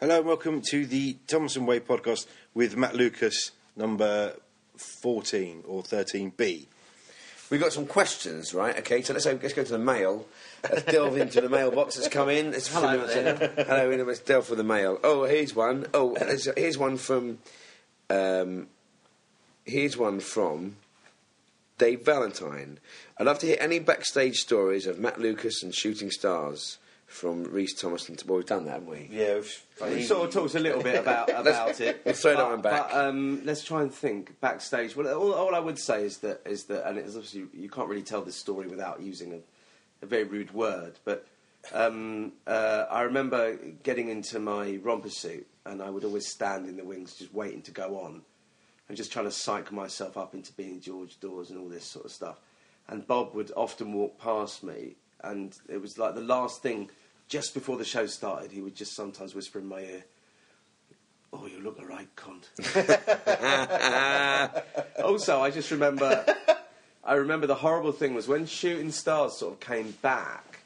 Hello and welcome to the Thomason Way podcast with Matt Lucas, number 14 or 13B. We've got some questions, right? Okay, so let's, let's go to the mail. Let's delve into the mailbox that's come in. It's Hello there. Hello, Ian, let's delve for the mail. Oh, here's one. Oh, there's- here's one from. Um, here's one from Dave Valentine. I'd love to hear any backstage stories of Matt Lucas and Shooting Stars from Reese Thomason. Well, we've done that, haven't we? Yeah, We sort of talked a little bit about about it. Let's throw that but, one back. But um, let's try and think backstage. Well, all, all I would say is that is that, and it's obviously you can't really tell this story without using a, a very rude word. But um, uh, I remember getting into my romper suit, and I would always stand in the wings, just waiting to go on, and just trying to psych myself up into being George Dawes and all this sort of stuff. And Bob would often walk past me, and it was like the last thing just before the show started. He would just sometimes whisper in my ear. Oh, you look a right cunt. also, I just remember, I remember the horrible thing was when Shooting Stars sort of came back.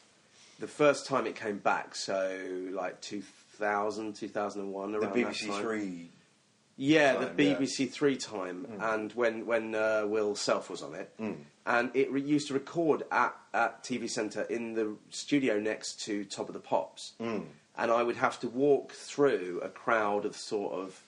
The first time it came back, so like 2000, 2001, the around that BBC time. Three. Yeah, time, the yeah. BBC Three time, and when when uh, Will Self was on it, Mm. and it re- used to record at at TV Centre in the studio next to Top of the Pops, Mm. and I would have to walk through a crowd of sort of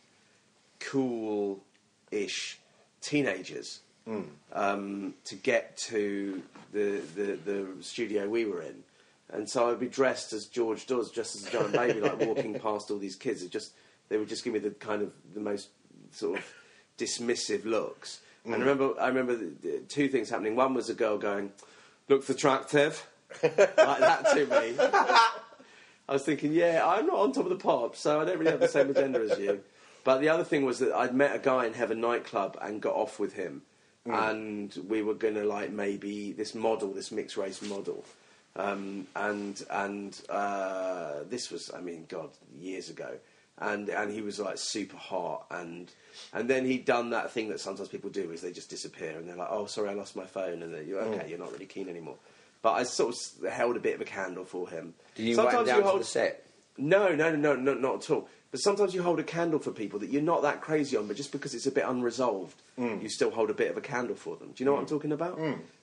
cool-ish teenagers Mm. um, to get to the, the the studio we were in. And so I'd be dressed as George Dawes, dressed as a giant baby, like walking past all these kids. It just they would just give me the kind of the most sort of dismissive looks. And I remember, I remember the, the two things happening. One was a girl going, "Looks attractive," like that to me. I was thinking, yeah, I'm not on top of the pop, so I don't really have the same agenda as you. But the other thing was that I'd met a guy in Heaven nightclub and got off with him, and we were going to like maybe this model, this mixed race model, um, and and uh, this was, I mean, God, years ago, and and he was like super hot, and and then he'd done that thing that sometimes people do, is they just disappear, and they're like, oh, sorry, I lost my phone, and then you're okay, you're not really keen anymore. But I sort of held a bit of a candle for him. Did you him down to the set? No, no, no, no, not at all. But sometimes you hold a candle for people that you're not that crazy on, but just because it's a bit unresolved, Mm. you still hold a bit of a candle for them. Do you know what I'm talking about?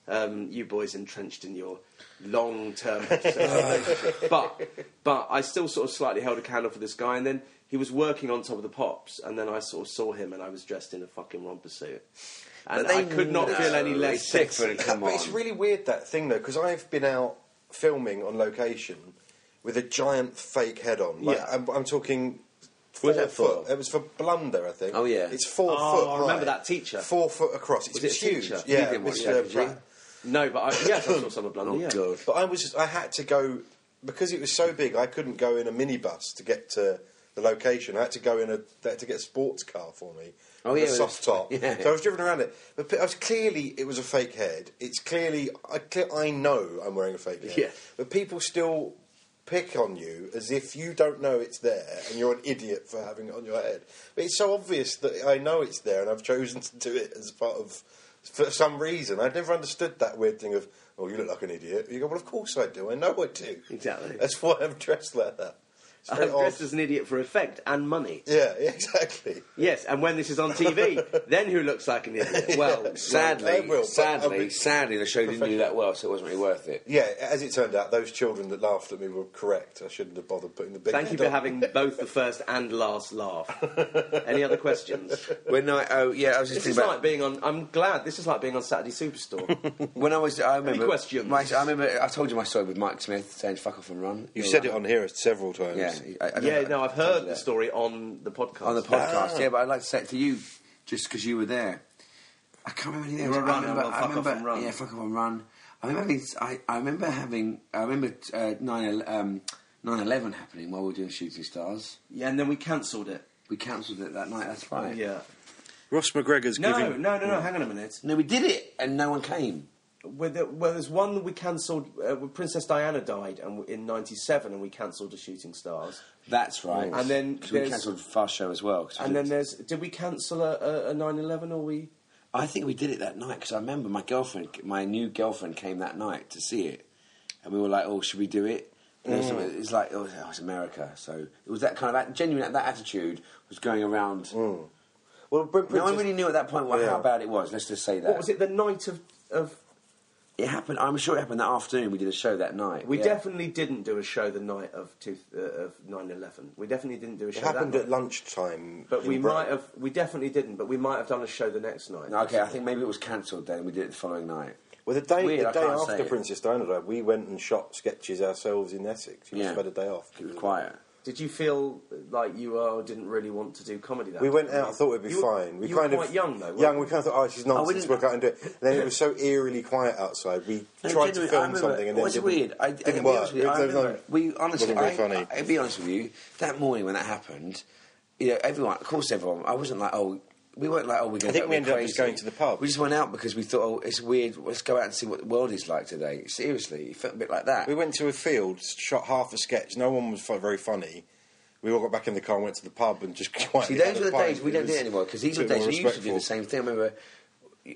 Um, you boys entrenched in your long-term but but I still sort of slightly held a candle for this guy, and then he was working on top of the pops, and then I sort of saw him, and I was dressed in a fucking romper suit, and But I could not know feel any less it's sexy. different. Come but it's really weird that thing though, because I've been out filming on location with a giant fake head on. Like, Yeah. I'm, I'm talking. What was Four that for? foot. It was for Blunder, I think. Oh, yeah. It's four Oh, foot. I remember high, that teacher. Four foot across. It's Was it a huge. teacher? Yeah, You didn't watch Mr. that, did you? Pratt. No, but I, yes, I saw some of Blunder. Oh, yeah. God. But I was I had to go because it was so big. I couldn't go in a minibus to get to the location. I had to go in a they had to get a sports car for me. Oh, yeah, a soft top. yeah. So I was driven around it, but I was clearly it was a fake head. It's clearly I I know I'm wearing a fake head. Yeah. But people still pick on you as if you don't know it's there and you're an idiot for having it on your head. But it's so obvious that I know it's there and I've chosen to do it as part of for some reason. I'd never understood that weird thing of, oh, you look like an idiot. You go, well, of course I do. I know I do. Exactly. That's why I'm dressed like that. It's very I'm dressed odd. as an idiot for effect and money. Yeah, yeah, exactly. Yes, and when this is on TV, then who looks like an idiot? Well, Sadly, I will, sadly, I'll sadly, the show didn't do that well, so it wasn't really worth it. Yeah, as it turned out, those children that laughed at me were correct. I shouldn't have bothered putting the big. thank you for on. having both the first and last laugh. Any other questions? When I, oh yeah, I was just This is thinking about like being on. I'm glad this is like being on Saturday Superstore. when I was. I remember questions? My, I remember I told you my story with Mike Smith saying "fuck off and run." You've said it on here several times. Yeah, I, I don't- yeah, no, I've heard the story on the podcast. on the podcast. Yeah, but I'd like to say it to you just because you were there. I can't remember anything. You were else. a I runner, remember. well, I fuck off remember and run. Yeah, fuck off and run. I remember. Having, I, I remember having. I remember uh, 9 um, 9/11 happening while we were doing Shooting Stars. Yeah, and then we cancelled it. We cancelled it that night. That's right. Yeah. Ross McGregor's No, giving. no, no, no. Hang on a minute. No, we did it, and no one came. Well, there, well there's one that we cancelled. Uh, when Princess Diana died, and in '97, and we cancelled the Shooting Stars. That's right. And then we cancelled Fast Show as well. we And then there's. Did we cancel a, a, a 9/11 or we? I think we did it that night because I remember my girlfriend, my new girlfriend, came that night to see it, and we were like, "Oh, should we do it?" Something- it's like oh, it's America, so it was that kind of genuine. That attitude was going around. Well, Brent No one Princess- really knew at that point what, Yeah. how bad it was. Let's just say that. What was it? The night of of It happened. I'm sure it happened that afternoon. We did a show that night. We yeah. definitely didn't do a show the night of two, uh, of 9/11. We definitely didn't do a show. It happened that at lunchtime. But we Brighton. might have. We definitely didn't. But we might have done a show the next night. Okay, I think maybe it was cancelled then. We did it the following night. Well, the day, Weird, the I day can't after. Princess Diana died, we went and shot sketches ourselves in Essex. We Yeah. just had a day off. It was quiet. Did you feel like you uh, didn't really want to do comedy? That We went out. I thought it'd be You were- fine. We you kind were of quite young though. Young. We kind of thought, oh, she's nonsense. didn't- We'll go out and do it. And then it was so eerily quiet outside. We No, tried to film something and then what's didn't, weird? I, didn't I'll work. you, I was we honestly, wasn't very I, funny. I, will be honest with you. That morning when that happened, you know, everyone, of course, everyone. I wasn't like, oh, we weren't like, oh, we're going. I think we ended up just going to the pub. We just went out because we thought, oh, it's weird. Let's go out and see what the world is like today. Seriously, it felt a bit like that. We went to a field, shot half a sketch. No one was very funny. We all got back in the car and went to the pub and just quietly See, those are the days we don't do it anymore because these are the days we used to do the same thing. I remember.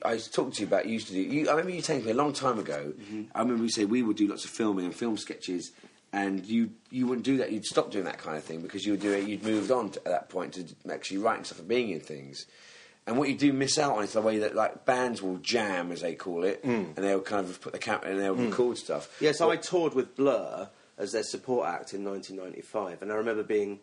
I talked to you about you used to do. You, I remember you telling me a long time ago. Mm-hmm. I remember you say we would do lots of filming and film sketches, and you you wouldn't do that. You'd stop doing that kind of thing because you would do it. You'd moved on to, at that point to actually writing stuff and being in things. And what you do miss out on is the way that like bands will jam, as they call it, Mm. and they'll kind of put the camera and they'll record stuff. Yes, I toured with Blur as their support act in 1995, and I remember being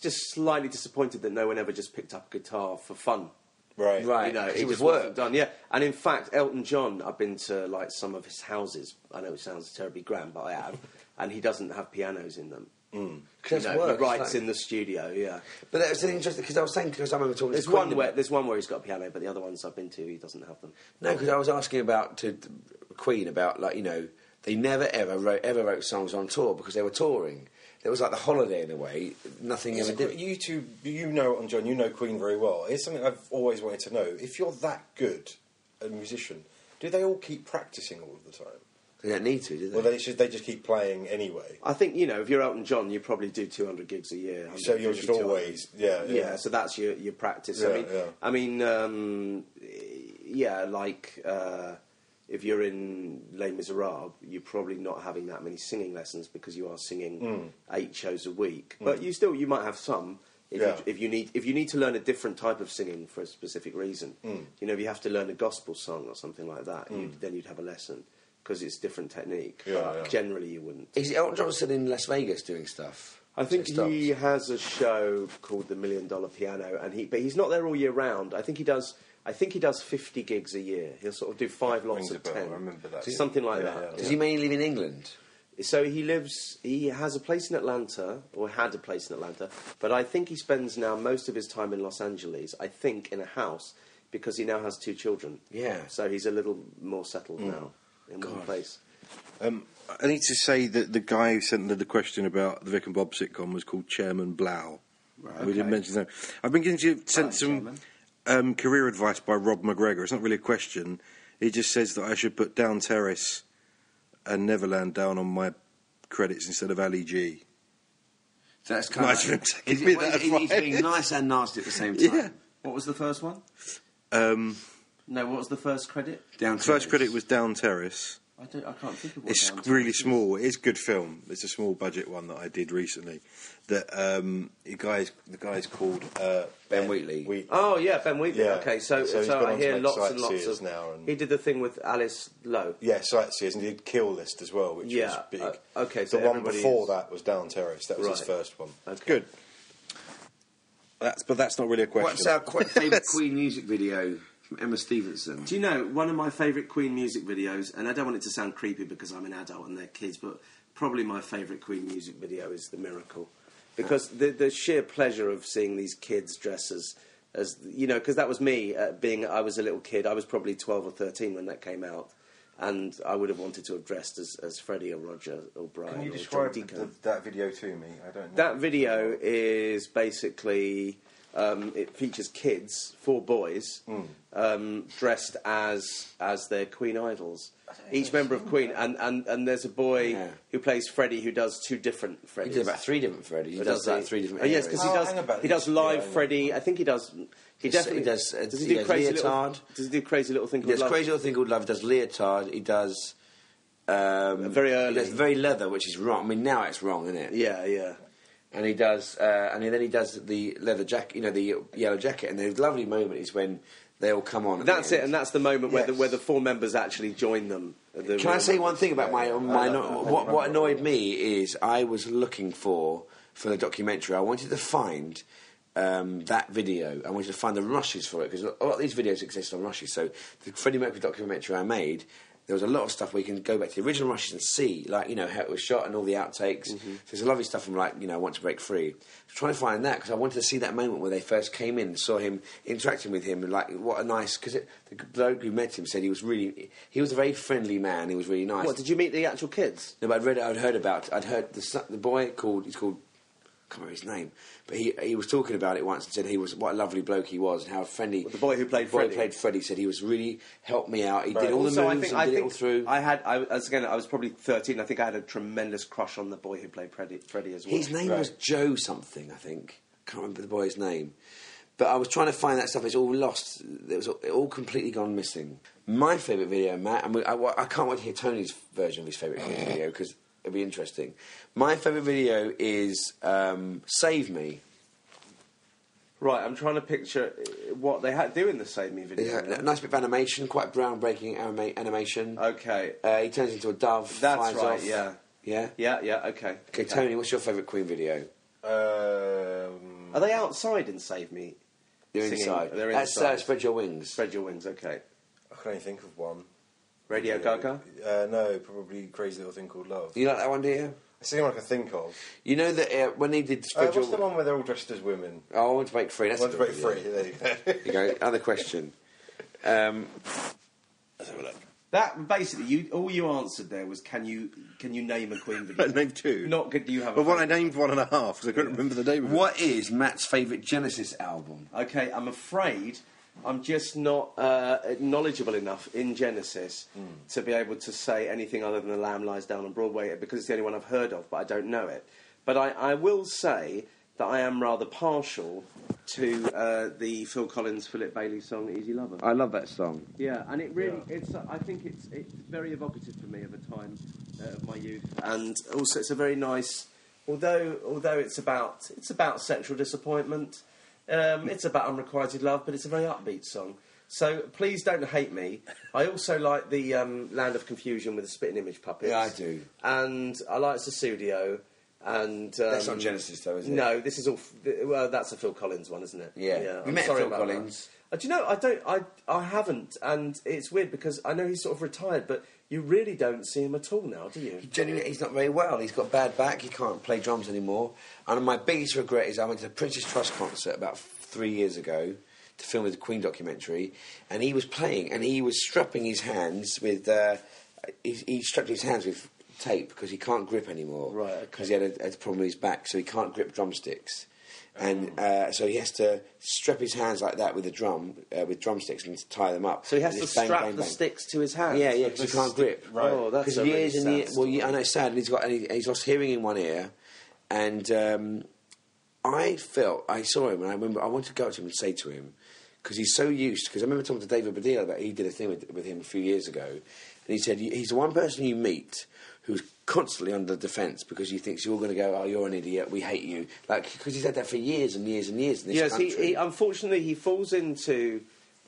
just slightly disappointed that no one ever just picked up a guitar for fun. Right. Right. You know, It it was work. done. Yeah, and in fact, Elton John, I've been to like some of his houses. I know it sounds terribly grand, but I have, and he doesn't have pianos in them. Mm. You Because know, work, he writes like- in the studio. Yeah, But that was an interesting because I was saying because I remember talking there's to one where there's one where he's got a piano, but the other ones I've been to, he doesn't have them. No, because I was asking about to to Queen about like you know they never ever wrote ever wrote songs on tour because they were touring. It was like the holiday in a way. Nothing It's ever did. You two, you know, and John, you know Queen very well. It's something I've always wanted to know: if you're that good a musician, do they all keep practicing all of the time, They don't need to, do they? or they should they just keep playing anyway? I think you know if you're Elton John, you probably do 200 gigs a year. So you're just always, yeah, yeah. yeah, so that's your your practice. Yeah, I mean, yeah. I mean, um, yeah, like uh, if you're in Les Miserables, you're probably not having that many singing lessons because you are singing Mm. eight shows a week. But you still you might have some. If, Yeah. you, if you need if you need to learn a different type of singing for a specific reason, Mm. you know, if you have to learn a gospel song or something like that, you'd, then you'd have a lesson because it's different technique. Yeah, but yeah. generally, you wouldn't. Is Elton Johnson in Las Vegas doing stuff? I think So he has a show called the Million Dollar Piano, and he but he's not there all year round. I think he does. I think he does fifty gigs a year. He'll sort of do five lots of ten. I remember that, So something like Yeah, that. yeah. Does he mainly live in England? So he lives. He has a place in Atlanta, or had a place in Atlanta, but I think he spends now most of his time in Los Angeles. I think in a house because he now has two children. Yeah. So he's a little more settled mm. now in one place. Um, I need to say that the guy who sent the, the question about the Vic and Bob sitcom was called Chairman Blau. We didn't mention that. I've been getting sent some um, career advice by Rob McGregor. It's not really a question. He just says that I should put Down Terrace and Neverland down on my credits instead of Ali G. So that's kind Nice of. of him to Is me it- well, that he's being nice and nasty at the same time. Yeah. What was the first one? Um, No, what was the first credit? Down first credit was Down Terrace. I, don't, I can't think of what. It's Down really Terrace is. small. It is good film. It's a small budget one that I did recently. That um, the guy's the guy's called uh, Ben Wheatley. Wheat- Oh yeah, Ben Wheatley. Yeah. Okay, so So so, he's gone I on to hear make lots and lots Sightseers of. now and- He did the thing with Alice Lowe. Yeah, Sightseers, and he did Kill List as well, which Yeah, was big. uh, okay, the one everybody before is- that was Down Terrace. That was his Right. first one. Okay. Good. That's, but that's not really a question. What's our qu- favourite Queen music video from Emma Stevenson? Do you know one of my favourite Queen music videos? And I don't want it to sound creepy because I'm an adult and they're kids, but probably my favourite Queen music video is "The Miracle," because the the sheer pleasure of seeing these kids dress as as you know, because that was me uh, being I was a little kid. I was probably twelve or thirteen when that came out. And I would have wanted to have dressed as, as Freddie or Roger or Brian Can you describe the, that video to me? I don't know. That video is basically um, it features kids, four boys, um, dressed as as their Queen idols. Each member of Queen, and, and, and there's a boy Yeah. who plays Freddie who does two different He Freddys. did about three different Freddy. He Or does, he? like three different. Oh, yes, because he Oh, does. hang about He does live Yeah, I know. Freddie. I think he does. He He definitely does, uh, Does he he do does crazy little? Leotard. Does he do crazy little thing He called does Love? Crazy Little Thing Called Love. He does Leotard. He does. Um, Very early. He does very leather, which is wrong. I mean, now it's wrong, isn't it? Yeah, yeah. And he does, uh, and then he does the leather jacket, you know, the yellow jacket, and the lovely moment is when they all come on. That's it, and that's the moment where the where the four members actually join them. The Can I say one thing about my, my no, what, what annoyed me is I was looking for for the documentary. I wanted to find um, that video. I wanted to find the rushes for it because a lot of these videos exist on rushes. So the Freddie Mercury documentary I made. There was a lot of stuff where you can go back to the original rushes and see, like you know how it was shot and all the outtakes. Mm-hmm. So there's a lovely stuff from like you know I Want to Break Free. I was trying to find that because I wanted to see that moment where they first came in, and saw him interacting with him, and like what a nice because the bloke who met him said he was really he was a very friendly man. He was really nice. What did you meet the actual kids? No, but I'd read it. I'd heard about. I'd heard the the boy called. He's called. I can't remember his name, but he he was talking about it once and said he was what a lovely bloke he was and how friendly. the boy who played the boy who Freddie. played Freddie said he was really helped me out. He did all the moves I think and I did think it all through. I had I was again I was probably thirteen. I think I had a tremendous crush on the boy who played Freddie, Freddie as well. His name was Joe something, I think. Can't remember the boy's name. But I was trying to find that stuff. It's all lost. It was all, it all completely gone missing. My favourite video, Matt, and we, I, I can't wait to hear Tony's version of his favourite video because it'll be interesting. My favourite video is um, "Save Me." right. I'm trying to picture uh, what they had to do in the Save Me video. had a nice bit of animation, quite groundbreaking anima- animation. Okay, Uh, he turns into a dove. that's flies right. off. Yeah, yeah. yeah, yeah. Okay, Okay, Tony, what's your favourite Queen video? Um, Are they outside in Save Me? They're Singing. inside. They're That's inside. Uh, spread your wings. Spread your wings. Okay. I can only think of one. Radio Gaga. Uh, no, probably Crazy Little Thing Called Love. You like that one, do you? It's the only one I can think of. You know that uh, when they did Uh, spread what's the one where they're all dressed as women? Oh, I want to break free. That's One a to good break free. video. There you go. There you go. Other question. Um, Let's have a look. That basically, you all you answered there was, can you can you name a Queen video? Name two. Not good. Do you have? A Well, one I named one and a half because I couldn't remember the name of it. what is Matt's favourite Genesis album? Okay, I'm afraid I'm just not uh, knowledgeable enough in Genesis to be able to say anything other than The Lamb Lies Down on Broadway because it's the only one I've heard of, but I don't know it. But I, I will say that I am rather partial to uh, the Phil Collins, Philip Bailey song "Easy Lover." I love that song. Yeah, and it really, it's. uh, I think it's it's very evocative for me of a time uh, of my youth, and also it's a very nice. Although although it's about it's about sexual disappointment, um, it's about unrequited love, but it's a very upbeat song. So please don't hate me. I also like the um, Land of Confusion with the spitting image puppets. Yeah, I do. And I like Sussudio. And um, That's not Genesis, though, is it? No, this is all. Well, that's a Phil Collins one, isn't it? Yeah. yeah. We I'm met sorry Phil about Collins. that. Uh, do you know? I don't. I I haven't, and it's weird because I know he's sort of retired, but you really don't see him at all now, do you? He Genuinely, he's not very well. He's got bad back. He can't play drums anymore. And my biggest regret is I went to the Prince's Trust concert about three years ago to film the Queen documentary, and he was playing, and he was strapping his hands with. Uh, he, he strapped his hands with tape because he can't grip anymore. Right, okay. Because he had a, had a problem with his back, so he can't grip drumsticks. And uh, so he has to strap his hands like that with a drum, uh, with drumsticks, and tie them up. So he has to bang, strap bang, the sticks to his hands. Yeah, yeah, because he can't grip. Right. Oh, that's Because a years really and sad years. Well, yeah, I know it's sad. And he's got and he, he's lost hearing in one ear, and um, I felt I saw him, and I remember I wanted to go up to him and say to him because he's so used. Because I remember talking to David Baddiel about he did a thing with, with him a few years ago, and he said he's the one person you meet who's constantly under defence because he thinks you're going to go, oh, you're an idiot, we hate you, like because he's had that for years and years and years in this yes, he, country. he unfortunately he falls into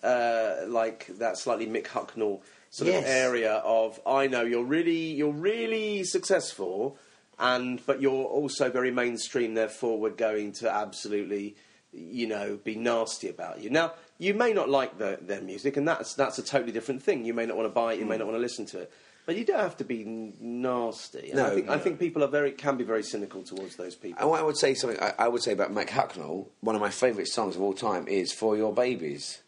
uh, like that slightly Mick Hucknall sort Yes. of area of I know you're really you're really successful, and but you're also very mainstream. Therefore, we're going to absolutely you know be nasty about you. Now you may not like the, their music, and that's that's a totally different thing. You may not want to buy it, you may not want to listen to it. But you don't have to be nasty. And I No, think, I think people are very can be very cynical towards those people. And what I would say something I, I would say about Mick Hucknall, one of my favourite songs of all time is "For Your Babies"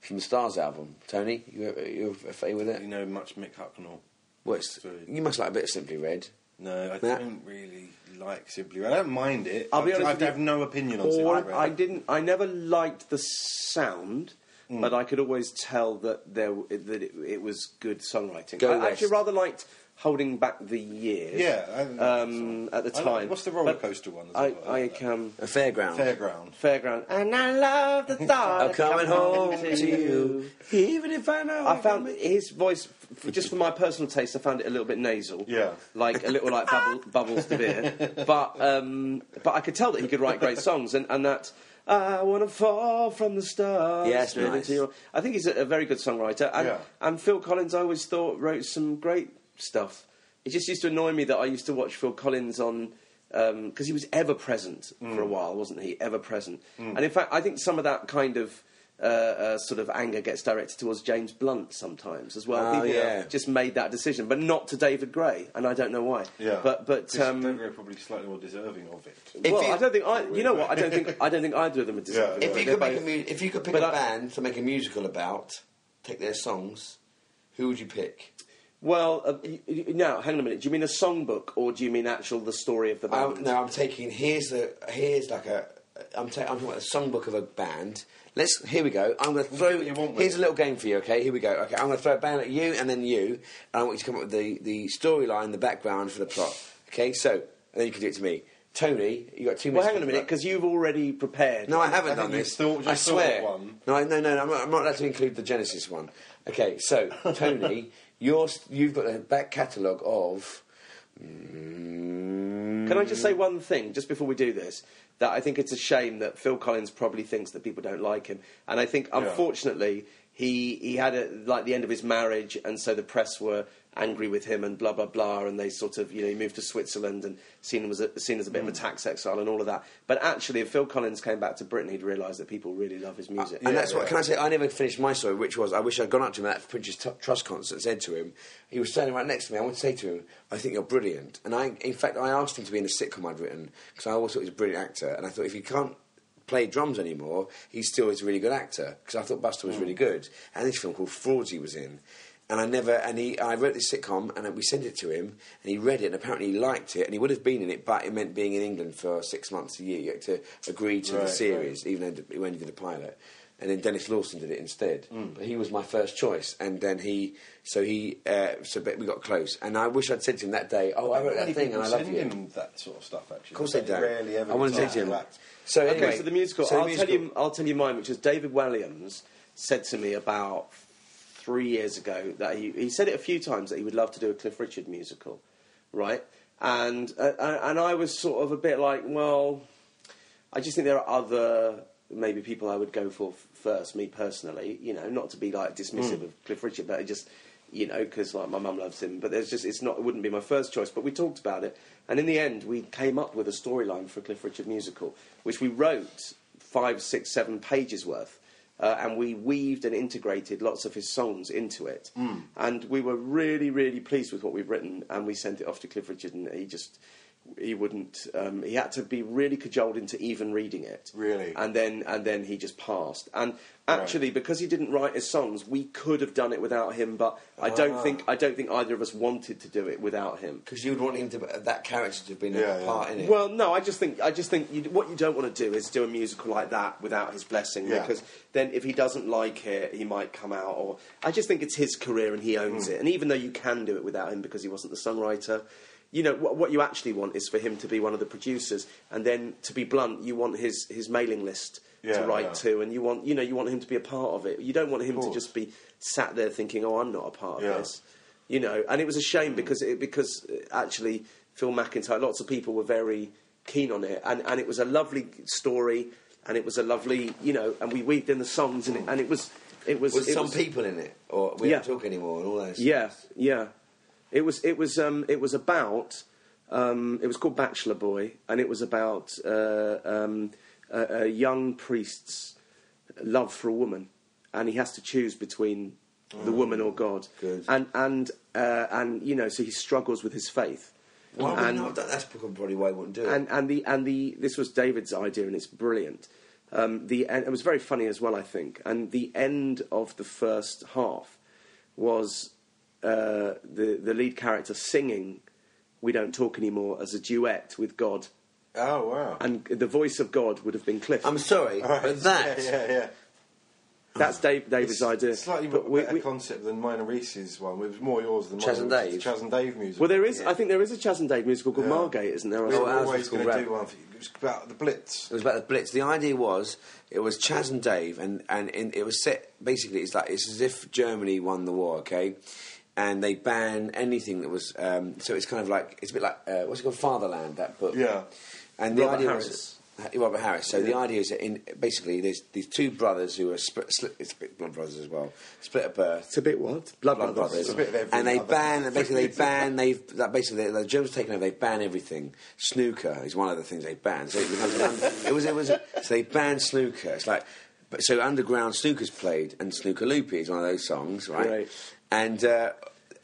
from the Stars album. Tony, you you familiar with it? You know much Mick Hucknall? What's, Sorry. you must like a bit of Simply Red. No, I Matt? don't really like Simply Red. I don't mind it. I'll be honest I have no opinion on Simply Red. I didn't. I never liked the sound, but I could always tell that there that it, it was good songwriting. Go I West. actually rather liked holding back the years. Yeah, I um, at the I like- time. what's the roller But coaster one I, well? I I, like um, A fairground. Fairground. fairground, and I love the thought of coming home to you, even if I know. I found his voice, just for my personal taste, I found it a little bit nasal. Yeah. like a little like bubble, Bubbles De Vere. But um, but I could tell that he could write great songs, and, and that I want to fall from the stars. Yes, straight nice. into your- I think he's a, a very good songwriter, and Yeah. and Phil Collins, I always thought wrote some great stuff. It just used to annoy me that I used to watch Phil Collins on. Because he was ever present for a Mm. while, wasn't he? Ever present. And in fact, I think some of that kind of uh, uh, sort of anger gets directed towards James Blunt sometimes as well. Oh, People yeah. just made that decision, but not to David Gray, and I don't know why. Yeah. But but This- um, David Gray probably slightly more deserving of it. If well, you- I don't think I. You know what? I don't think I don't think either of them are deserving. Yeah, If They're you could make a both- mu- if you could pick But a I- band to make a musical about, take their songs, who would you pick? well, uh, y- y- now hang on a minute. Do you mean a songbook or do you mean actual the story of the band? Um, no, I'm taking here's the here's like a I'm, ta- I'm talking about a songbook of a band. Let's here we go. I'm going to throw. you want Here's a little game for you. Okay, here we go. Okay, I'm going to throw a band at you and then you, and I want you to come up with the the storyline, the background for the plot. Okay, so and then you can do it to me. Tony, you got two well, hang on a minute because you've already prepared. No, I haven't I done this. thought- I just thought of swear. one. No, I- no, no, no. I'm not, I'm not allowed to include the Genesis one. Okay, so Tony, you're, you've got a back catalogue of. Mm, Can I just say one thing just before we do this? That I think it's a shame that Phil Collins probably thinks that people don't like him, and I think unfortunately he he had a, like the end of his marriage, and so the press were angry with him and blah blah blah, and they sort of you know he moved to Switzerland and seen him as a, seen as a bit of a hmm. tax exile and all of that. But actually, if Phil Collins came back to Britain, he'd realise that people really love his uh, music. And that's what, can I say, I never finished my story, which was I wish I'd gone up to him at that Prince's T- Trust concert and said to him, he was standing right next to me, I want to say to him, I think you're brilliant. And I, in fact, I asked him to be in a sitcom I'd written, because I always thought he was a brilliant actor, and I thought if he can't play drums anymore, he still is a really good actor, because I thought Buster was really hmm. good. And this film called Frauds he was in. And I never, and he, I wrote this sitcom, and we sent it to him, and he read it, and apparently he liked it, and he would have been in it, but it meant being in England for six months a year. You had to agree to the Right, series, even though he only did a pilot. And then Denis Lawson did it instead. But he was my first choice, and then he, so he, uh, so but we got close. And I wish I'd said to him that day, "Oh, I wrote that thing, and I love you." him that sort of stuff. Actually, Of course they don't. Rarely ever. I want to say to him. So Okay, anyway, so the musical. so I'll musical- tell you. I'll tell you mine, which is David Walliams said to me about three years ago that he he said it a few times that he would love to do a Cliff Richard musical, right? And uh, and I was sort of a bit like, well, I just think there are other maybe people I would go for f- first. Me personally, you know, not to be like dismissive of Cliff Richard, but I just you know because like my mum loves him. But there's just it's not it wouldn't be my first choice. But we talked about it, and in the end, we came up with a storyline for a Cliff Richard musical, which we wrote five, six, seven pages worth. Uh, and we weaved and integrated lots of his songs into it, and we were really, really pleased with what we've written. And we sent it off to Cliff Richard, and he just he wouldn't. Um, he had to be really cajoled into even reading it. Really? and then and then he just passed. And actually, because he didn't write his songs, we could have done it without him. But I don't Ah. think I don't think either of us wanted to do it without him. because you would want him to that character to have been Yeah, a yeah. part in it. Well, no, I just think I just think you, what you don't want to do is do a musical like that without his blessing, Yeah. because then if he doesn't like it, he might come out. Or I just think it's his career and he owns it. And even though you can do it without him because he wasn't the songwriter, you know what, what you actually want is for him to be one of the producers, and then to be blunt, you want his his mailing list Yeah, to write yeah. to, and you want you know you want him to be a part of it. You don't want him to just be sat there thinking, "Oh, I'm not a part of this." you know, and it was a shame because it, because uh, actually Phil McIntyre, lots of people were very keen on it, and, and it was a lovely story, and it was a lovely, you know, and we weaved in the songs, and it, and it was it was with it some was- people in it, or we Yeah. don't talk anymore, and all those. yeah, yeah. It was it was um, it was about um, it was called Bachelor Boy, and it was about uh, um, a, a young priest's love for a woman, and he has to choose between the woman or God. Good. And and uh, and you know, so he struggles with his faith. Would and, not? That, that's probably why I wouldn't do it. and and the and the this was David's idea, and it's brilliant. Um, the and it was very funny as well, I think. And the end of the first half was uh, the the lead character singing "We Don't Talk Anymore" as a duet with God, Oh wow. and the voice of God would have been Cliff. I'm sorry, All right. but that Yeah, yeah, yeah. That's Dave, David's idea. Slightly But better we- we- concept than Minor Reese's one. It was more yours than Chas mine. and Dave? the Chas and Dave music. well, there is. Yeah. I think there is a Chas and Dave musical called Yeah. Margate, isn't there? we were Oh, ours always going to do one. For, it was about the Blitz. It was about the Blitz. The idea was it was Chas and Dave, and and in, it was set basically. It's like it's as if Germany won the war, okay? And they ban anything that was. Um, so it's kind of like it's a bit like uh, what's it called, Fatherland? That book. Yeah. And the Robert idea Harris. was Robert Harris. So the idea is that in basically there's these two brothers who are split. split it's split blood brothers as well. Split at birth. It's a bit what? Blood, Blood Brothers. Brothers, a bit of everything, and they I bet. ban basically they ban they've that basically the Germans taken over they ban everything. Snooker is one of the things they ban. So it, becomes it was it was so they ban snooker. It's like but so underground snooker's played and Snooker Loopy is one of those songs, right? Right. And uh,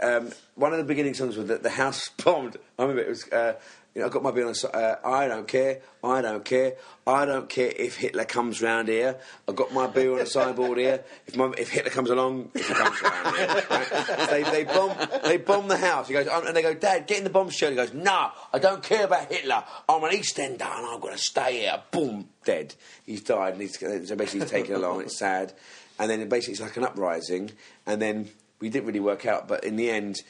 um, one of the beginning songs was that the house bombed. I remember it was. Uh, you know, I got my bill on. Uh, I don't care. I don't care. I don't care if Hitler comes round here. I got my bill on the sideboard here. If, my, if Hitler comes along, if he comes round here, right? they they bomb they bomb the house. He goes and they go, Dad, get in the bomb shelter. He goes, No, I don't care about Hitler. I'm an East Ender and I'm going to stay here. Boom, dead. He's died. And he's, so basically he's taken along. It's sad. And then basically it's like an uprising. And then we didn't really work out, but in the end,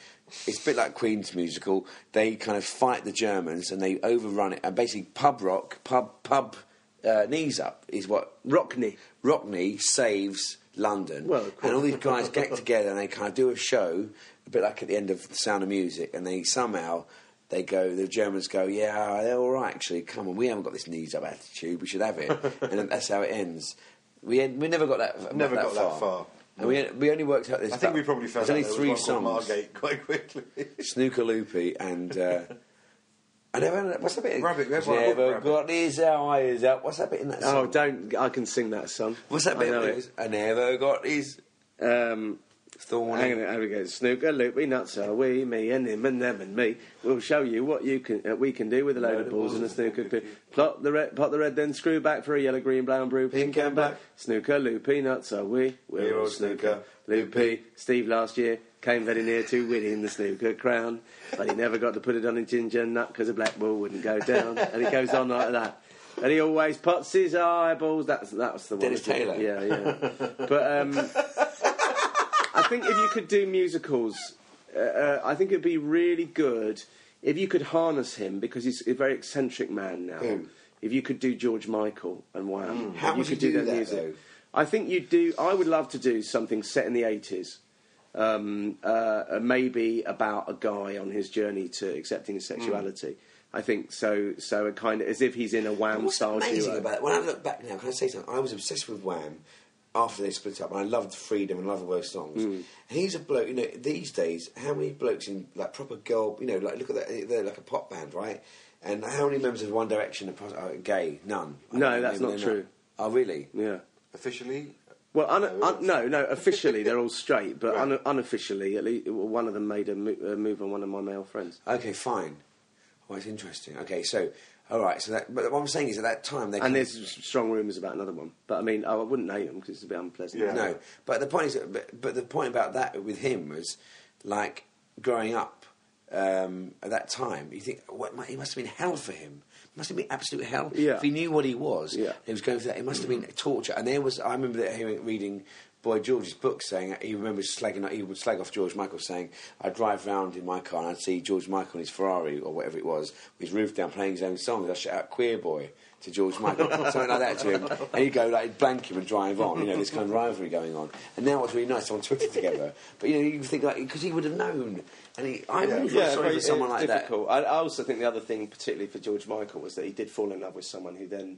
it's a bit like Queen's musical. They kind of fight the Germans and they overrun it. And basically, pub rock, pub pub uh, knees up is what Rockney. Rockney saves London. Well, and all these guys get together and they kind of do a show, a bit like at the end of The Sound of Music, and they somehow. They go. The Germans go. Yeah, they're all right. Actually, come on. We haven't got this knees up attitude. We should have it, and that's how it ends. We we never got that. Never that got that far. And we, we only worked out this. I think we probably found There's only there three songs. Margate quite quickly. Snooker Loopy and. Uh, I never. What's that bit? Rabbit, we have Never Rabbit. got his eyes out. What's that bit in that song? Oh, don't! I can sing that song. What's that I bit? know it it. is? I never got his Um, thorn. hang on, here we go. Snooker, loopy, nuts are we, me and him and them and me. We'll show you what you can, uh, we can do with a load of balls and a snooker. Cl- plot the red, pot the red, then screw back for a yellow, green, brown, blue, pink, and black. Snooker, loopy, nuts are we. We're all snooker. Loopy, Steve last year came very near to winning the snooker crown, but he never got to put it on a ginger nut because a black ball wouldn't go down. and he goes on like that. And he always pots his eyeballs. That's that's the one. Dennis? Taylor. Yeah, yeah. But um, think if you could do musicals, uh, uh, I think it'd be really good if you could harness him because he's a very eccentric man now. If you could do George Michael and Wham, How you would could you do that, that, music. though? I think you'd do. I would love to do something set in the eighties. Um, uh, maybe about a guy on his journey to accepting his sexuality. I think so. So, a kind of as if he's in a Wham What's style amazing duo. about it, when I look back now, can I say something? I was obsessed with Wham after they split up, and I loved Freedom and loved all those songs. Mm. He's a bloke, you know. These days, how many blokes in like proper girl, you know, like look at that, they're like a pop band, right? And how many members of One Direction are pos- are gay? None. I No, don't know, that's not true. Oh, really? Yeah. Officially, Well, un- No, un- no, no. Officially, they're all straight, but Right. un- unofficially, at least one of them made a, mo- a move on one of my male friends. Okay, fine. Oh, it's interesting. Okay, so all right, so that. But what I'm saying is, at that time, they And there's strong rumours about another one, but I mean, I wouldn't name them because it's a bit unpleasant. Yeah. No, but the point is, but, but the point about that with him was like growing up um, at that time. You think what it must have been hell for him. It must have been absolute hell. Yeah. If he knew what he was, Yeah. he was going through that. It must have been torture. And there was, I remember that hearing, reading Boy George's book saying he remembers slagging. He would slag off George Michael, saying, "I'd drive round in my car and I'd see George Michael in his Ferrari or whatever it was, with his roof down, playing his own songs. I'd shout out "Queer Boy." To George Michael, something like that to him, and he'd go like he'd blank him and drive on. You know, this kind of rivalry going on. And now it's really nice on Twitter together. But you know, you think like because he would have known, and he, I really feel sorry for someone it's like that. I, I also think the other thing, particularly for George Michael, was that he did fall in love with someone who then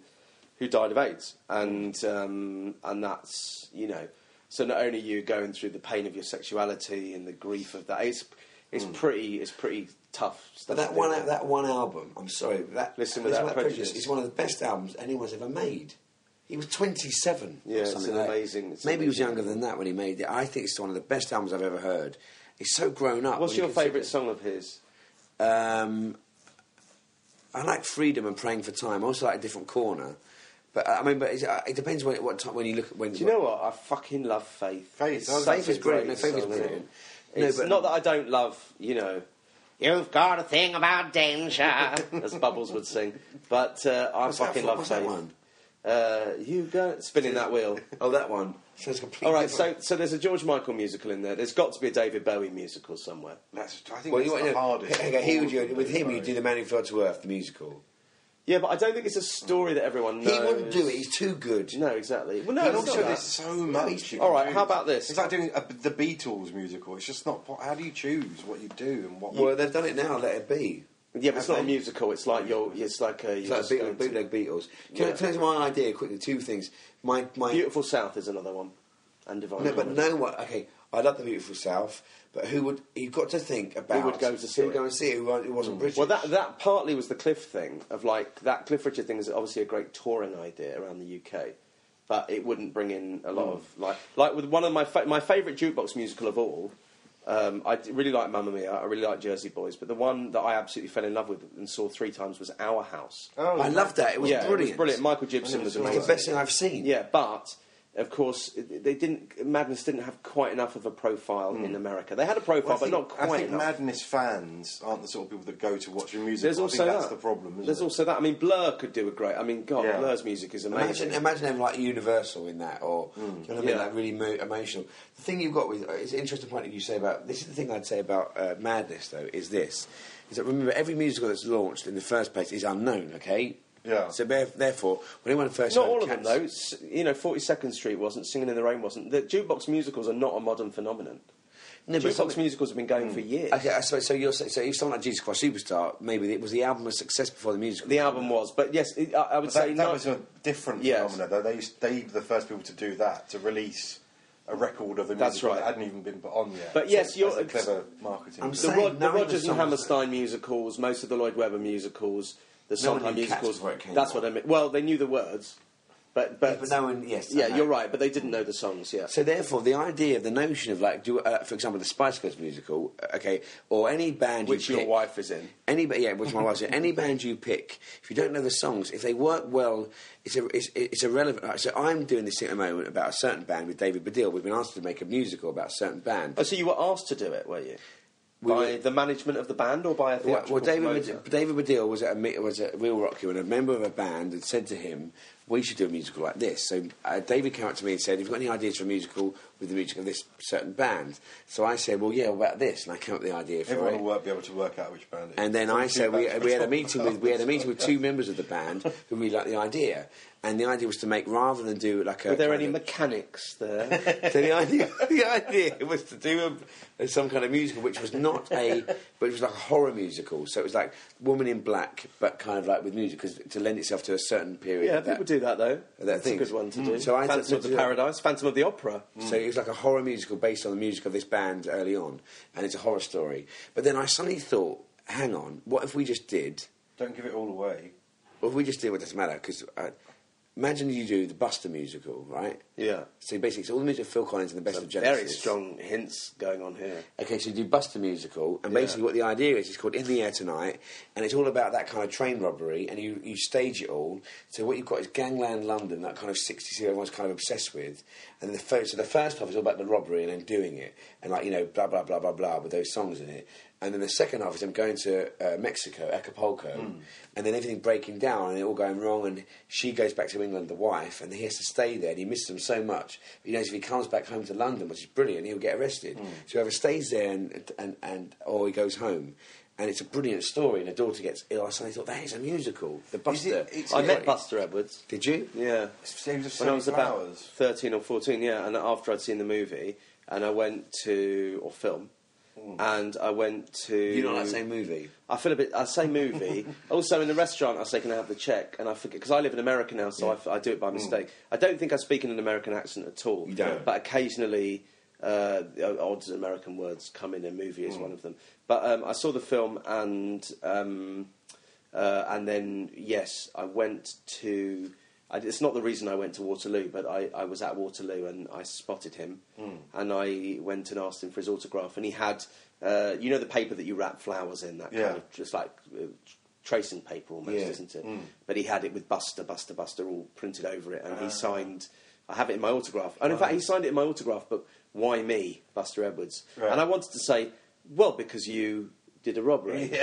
who died of AIDS, and um, and that's you know, so not only you going through the pain of your sexuality and the grief of that, it's it's pretty it's pretty tough But that one, that one album, I'm sorry, that Listen Without Prejudice. is one of the best albums anyone's ever made. He was 27. Yeah, or it's an like amazing- it's Maybe he was younger than that when he made it. I think it's one of the best albums I've ever heard. It's so grown up. What's your favourite song of his? Um, I like Freedom and Praying for Time. I also like a different corner. But I mean, but it's, uh, it depends when, what time when you look. When Do you know what? I fucking love Faith. Faith, I Faith is brilliant. No, great Faith is brilliant. it? No, It's but- not that I don't love, you know, you've got a thing about danger, as Bubbles would sing. But uh, I What's fucking for? love What's that Faith. one? Uh, you go spinning that wheel. Oh, that one. Sounds completely All right, different. so so there's a George Michael musical in there. There's got to be a David Bowie musical somewhere. That's, I think Well, that's you, the want- hardest. okay, he would, of with him, you do the Man Who Fell to Earth, the musical. Yeah, but I don't think it's a story that everyone knows. He wouldn't do it. He's too good. No, exactly. Well, no, But it's also, not that. there's so much. you All can right, do. how about this? It's like doing a, the Beatles musical. It's just not. How do you choose what you do and what? Well, they've done it now. Let it be. Yeah, but it's Have not a musical. It's like you're. It's like a. It's you're like just Beatles, going to- bootleg Beatles. Can I Yeah. tell you my idea quickly? Two things. My my Beautiful South is another one, and Divine. no, but Comedy. no one. Okay, I love the Beautiful South, but who would? You've got to think about who would go to see who would it? go and see it. Who, who wasn't British? Well, that that partly was the Cliff thing of like that Cliff Richard thing is obviously a great touring idea around the UK, but it wouldn't bring in a lot of like like with one of my fa- my favourite jukebox musical of all. Um, I really like Mamma Mia. I really like Jersey Boys, but the one that I absolutely fell in love with and saw three times was Our House. Oh, I loved that. It was yeah, brilliant. it was brilliant. Michael Gibson was It's It's the best thing I've seen. Yeah, but of course they didn't. Madness didn't have quite enough of a profile in hmm. America. They had a profile, Well, I but think, not quite I think enough. Madness fans aren't the sort of people that go to watch your music. There's I also think that's that. the problem. Isn't There's it? also that. I mean, Blur could do a great. I mean, God, Yeah. Blur's music is amazing. Imagine, imagine them like Universal in that, or hmm. do you know what I mean? Yeah. Like really mo- emotional. The thing you've got with uh, it's an interesting point that you say about this is the thing I'd say about uh, Madness though is this: is that remember every musical that's launched in the first place is unknown. Okay. Yeah. So there- therefore, when anyone first Not heard all of them, though. S- You know, Forty Second Street wasn't, Singing in the Rain wasn't. The jukebox musicals are not a modern phenomenon. No, but jukebox musicals have been going for hmm. years. Okay, I suppose so. You're saying, so if someone like Jesus Christ Superstar, maybe it was the album a success before the musical. The album was, but yes, it, I, I would But say that, that not- was a different Yes. phenomenon. Though they used, they were the first people to do that to release a record of the That's musical right. that hadn't even been put on yet. But yes, So you're- a clever marketing. I'm the, saying Rod, the knowing Rodgers and Hammerstein musicals, most of the Lloyd Webber musicals, the No Sondheim musicals. before it came That's out. what I mean. Well, they knew the words, but but, Yeah, but no one- yes, yeah, you're right. But they didn't know the songs. Yeah. So therefore, the idea, the notion of like, do uh, for example, the Spice Girls musical, uh, okay, or any band Which you your wife is in. Any, yeah, which my wife's in. Any band you pick, if you don't know the songs, if they work well, it's a, it's, it's irrelevant. So I'm doing this thing at the moment about a certain band with David Baddiel. We've been asked to make a musical about a certain band. Oh, so you were asked to do it, were you? We by were- the management of the band or by a Well, theatrical well, David, promoter? David Baddiel was at a was at Real Rock You, and a member of a band had said to him, "We should do a musical like this." So uh, David came up to me and said, "If you've got any ideas for a musical with the music of this certain band?" So I said, "Well, yeah, what about this?" And I came up with the idea for Everyone it. will work, be able to work out which band it is. And then I said we, we had a meeting with we had a meeting with two members of the band who really liked the idea, and the idea was to make rather than do like a Were there any of- mechanics there? so the idea, the idea was to do a, some kind of musical, which was not a, but it was like a horror musical. So it was like Woman in Black, but kind of like with music, because to lend itself to a certain period. yeah, of that. people do that though. that That's thing. a good one to do. So I Phantom said of the Paradise, Phantom of the Opera. So it was like a horror musical based on the music of this band early on, and it's a horror story. But then I suddenly thought, hang on, what if we just did? Don't give it all away. What if we just did what doesn't matter? Because uh, imagine you do the Buster musical, right? Yeah. So basically, it's all the music of Phil Collins and the best Some of Genesis. very strong hints going on here. Okay, so you do Buster musical, and Yeah. basically what the idea is, it's called In the Air Tonight, and it's all about that kind of train robbery, and you, you stage it all. So what you've got is Gangland London, that kind of 60s everyone's kind of obsessed with, and the first, so the first half is all about the robbery and then doing it, and like, you know, blah, blah, blah, blah, blah, with those songs in it. And then the second half is them going to uh, Mexico, Acapulco, and then everything breaking down and it all going wrong. And she goes back to England, the wife, and he has to stay there. And he misses them so much. He knows if he comes back home to London, which is brilliant, he'll get arrested. So he either stays there and, and, and or he goes home. And it's a brilliant story. And the daughter gets ill. I suddenly thought that is a musical. The Buster. it- I met Buster Edwards. Did you? Yeah. When I was about flowers. 13 or 14, yeah, and after I'd seen the movie, and I went to, or film, and I went to. You not like the same movie? I feel a bit. I say movie. also, in the restaurant, I say, "Can I have the check?" And I forget because I live in America now, so I f I I, do it by mistake. I don't think I speak in an American accent at all. You don't? But occasionally, uh, the odd American words come in. A movie is one of them. But um, I saw the film, and um, uh, and then yes, I went to. I, it's not the reason I went to Waterloo, but I, I was at Waterloo and I spotted him, and I went and asked him for his autograph, and he had, uh, you know, the paper that you wrap flowers in, that Yeah. kind of just like uh, tracing paper almost, Yeah. isn't it? But he had it with Buster, Buster, Buster all printed over it, and he signed. I have it in my autograph, and in fact, he signed it in my autograph But Why me, Buster Edwards? Right. And I wanted to say, well, because you did a robbery.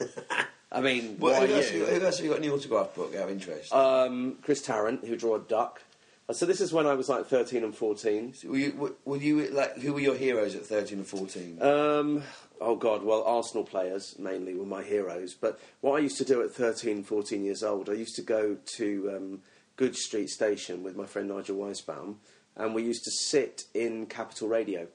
I mean, Well, who, else have you? who else have you got in the autograph book out of interest? Um, Chris Tarrant, who drew a duck. Uh, So this is when I was like 13 and 14. were you, were, were you like who were your heroes at thirteen and fourteen? Um, oh God, well, Arsenal players mainly were my heroes. But what I used to do at 13, 14 years old, I used to go to um, Goodge Street Station with my friend Nigel Weisbaum, and we used to sit in Capital Radio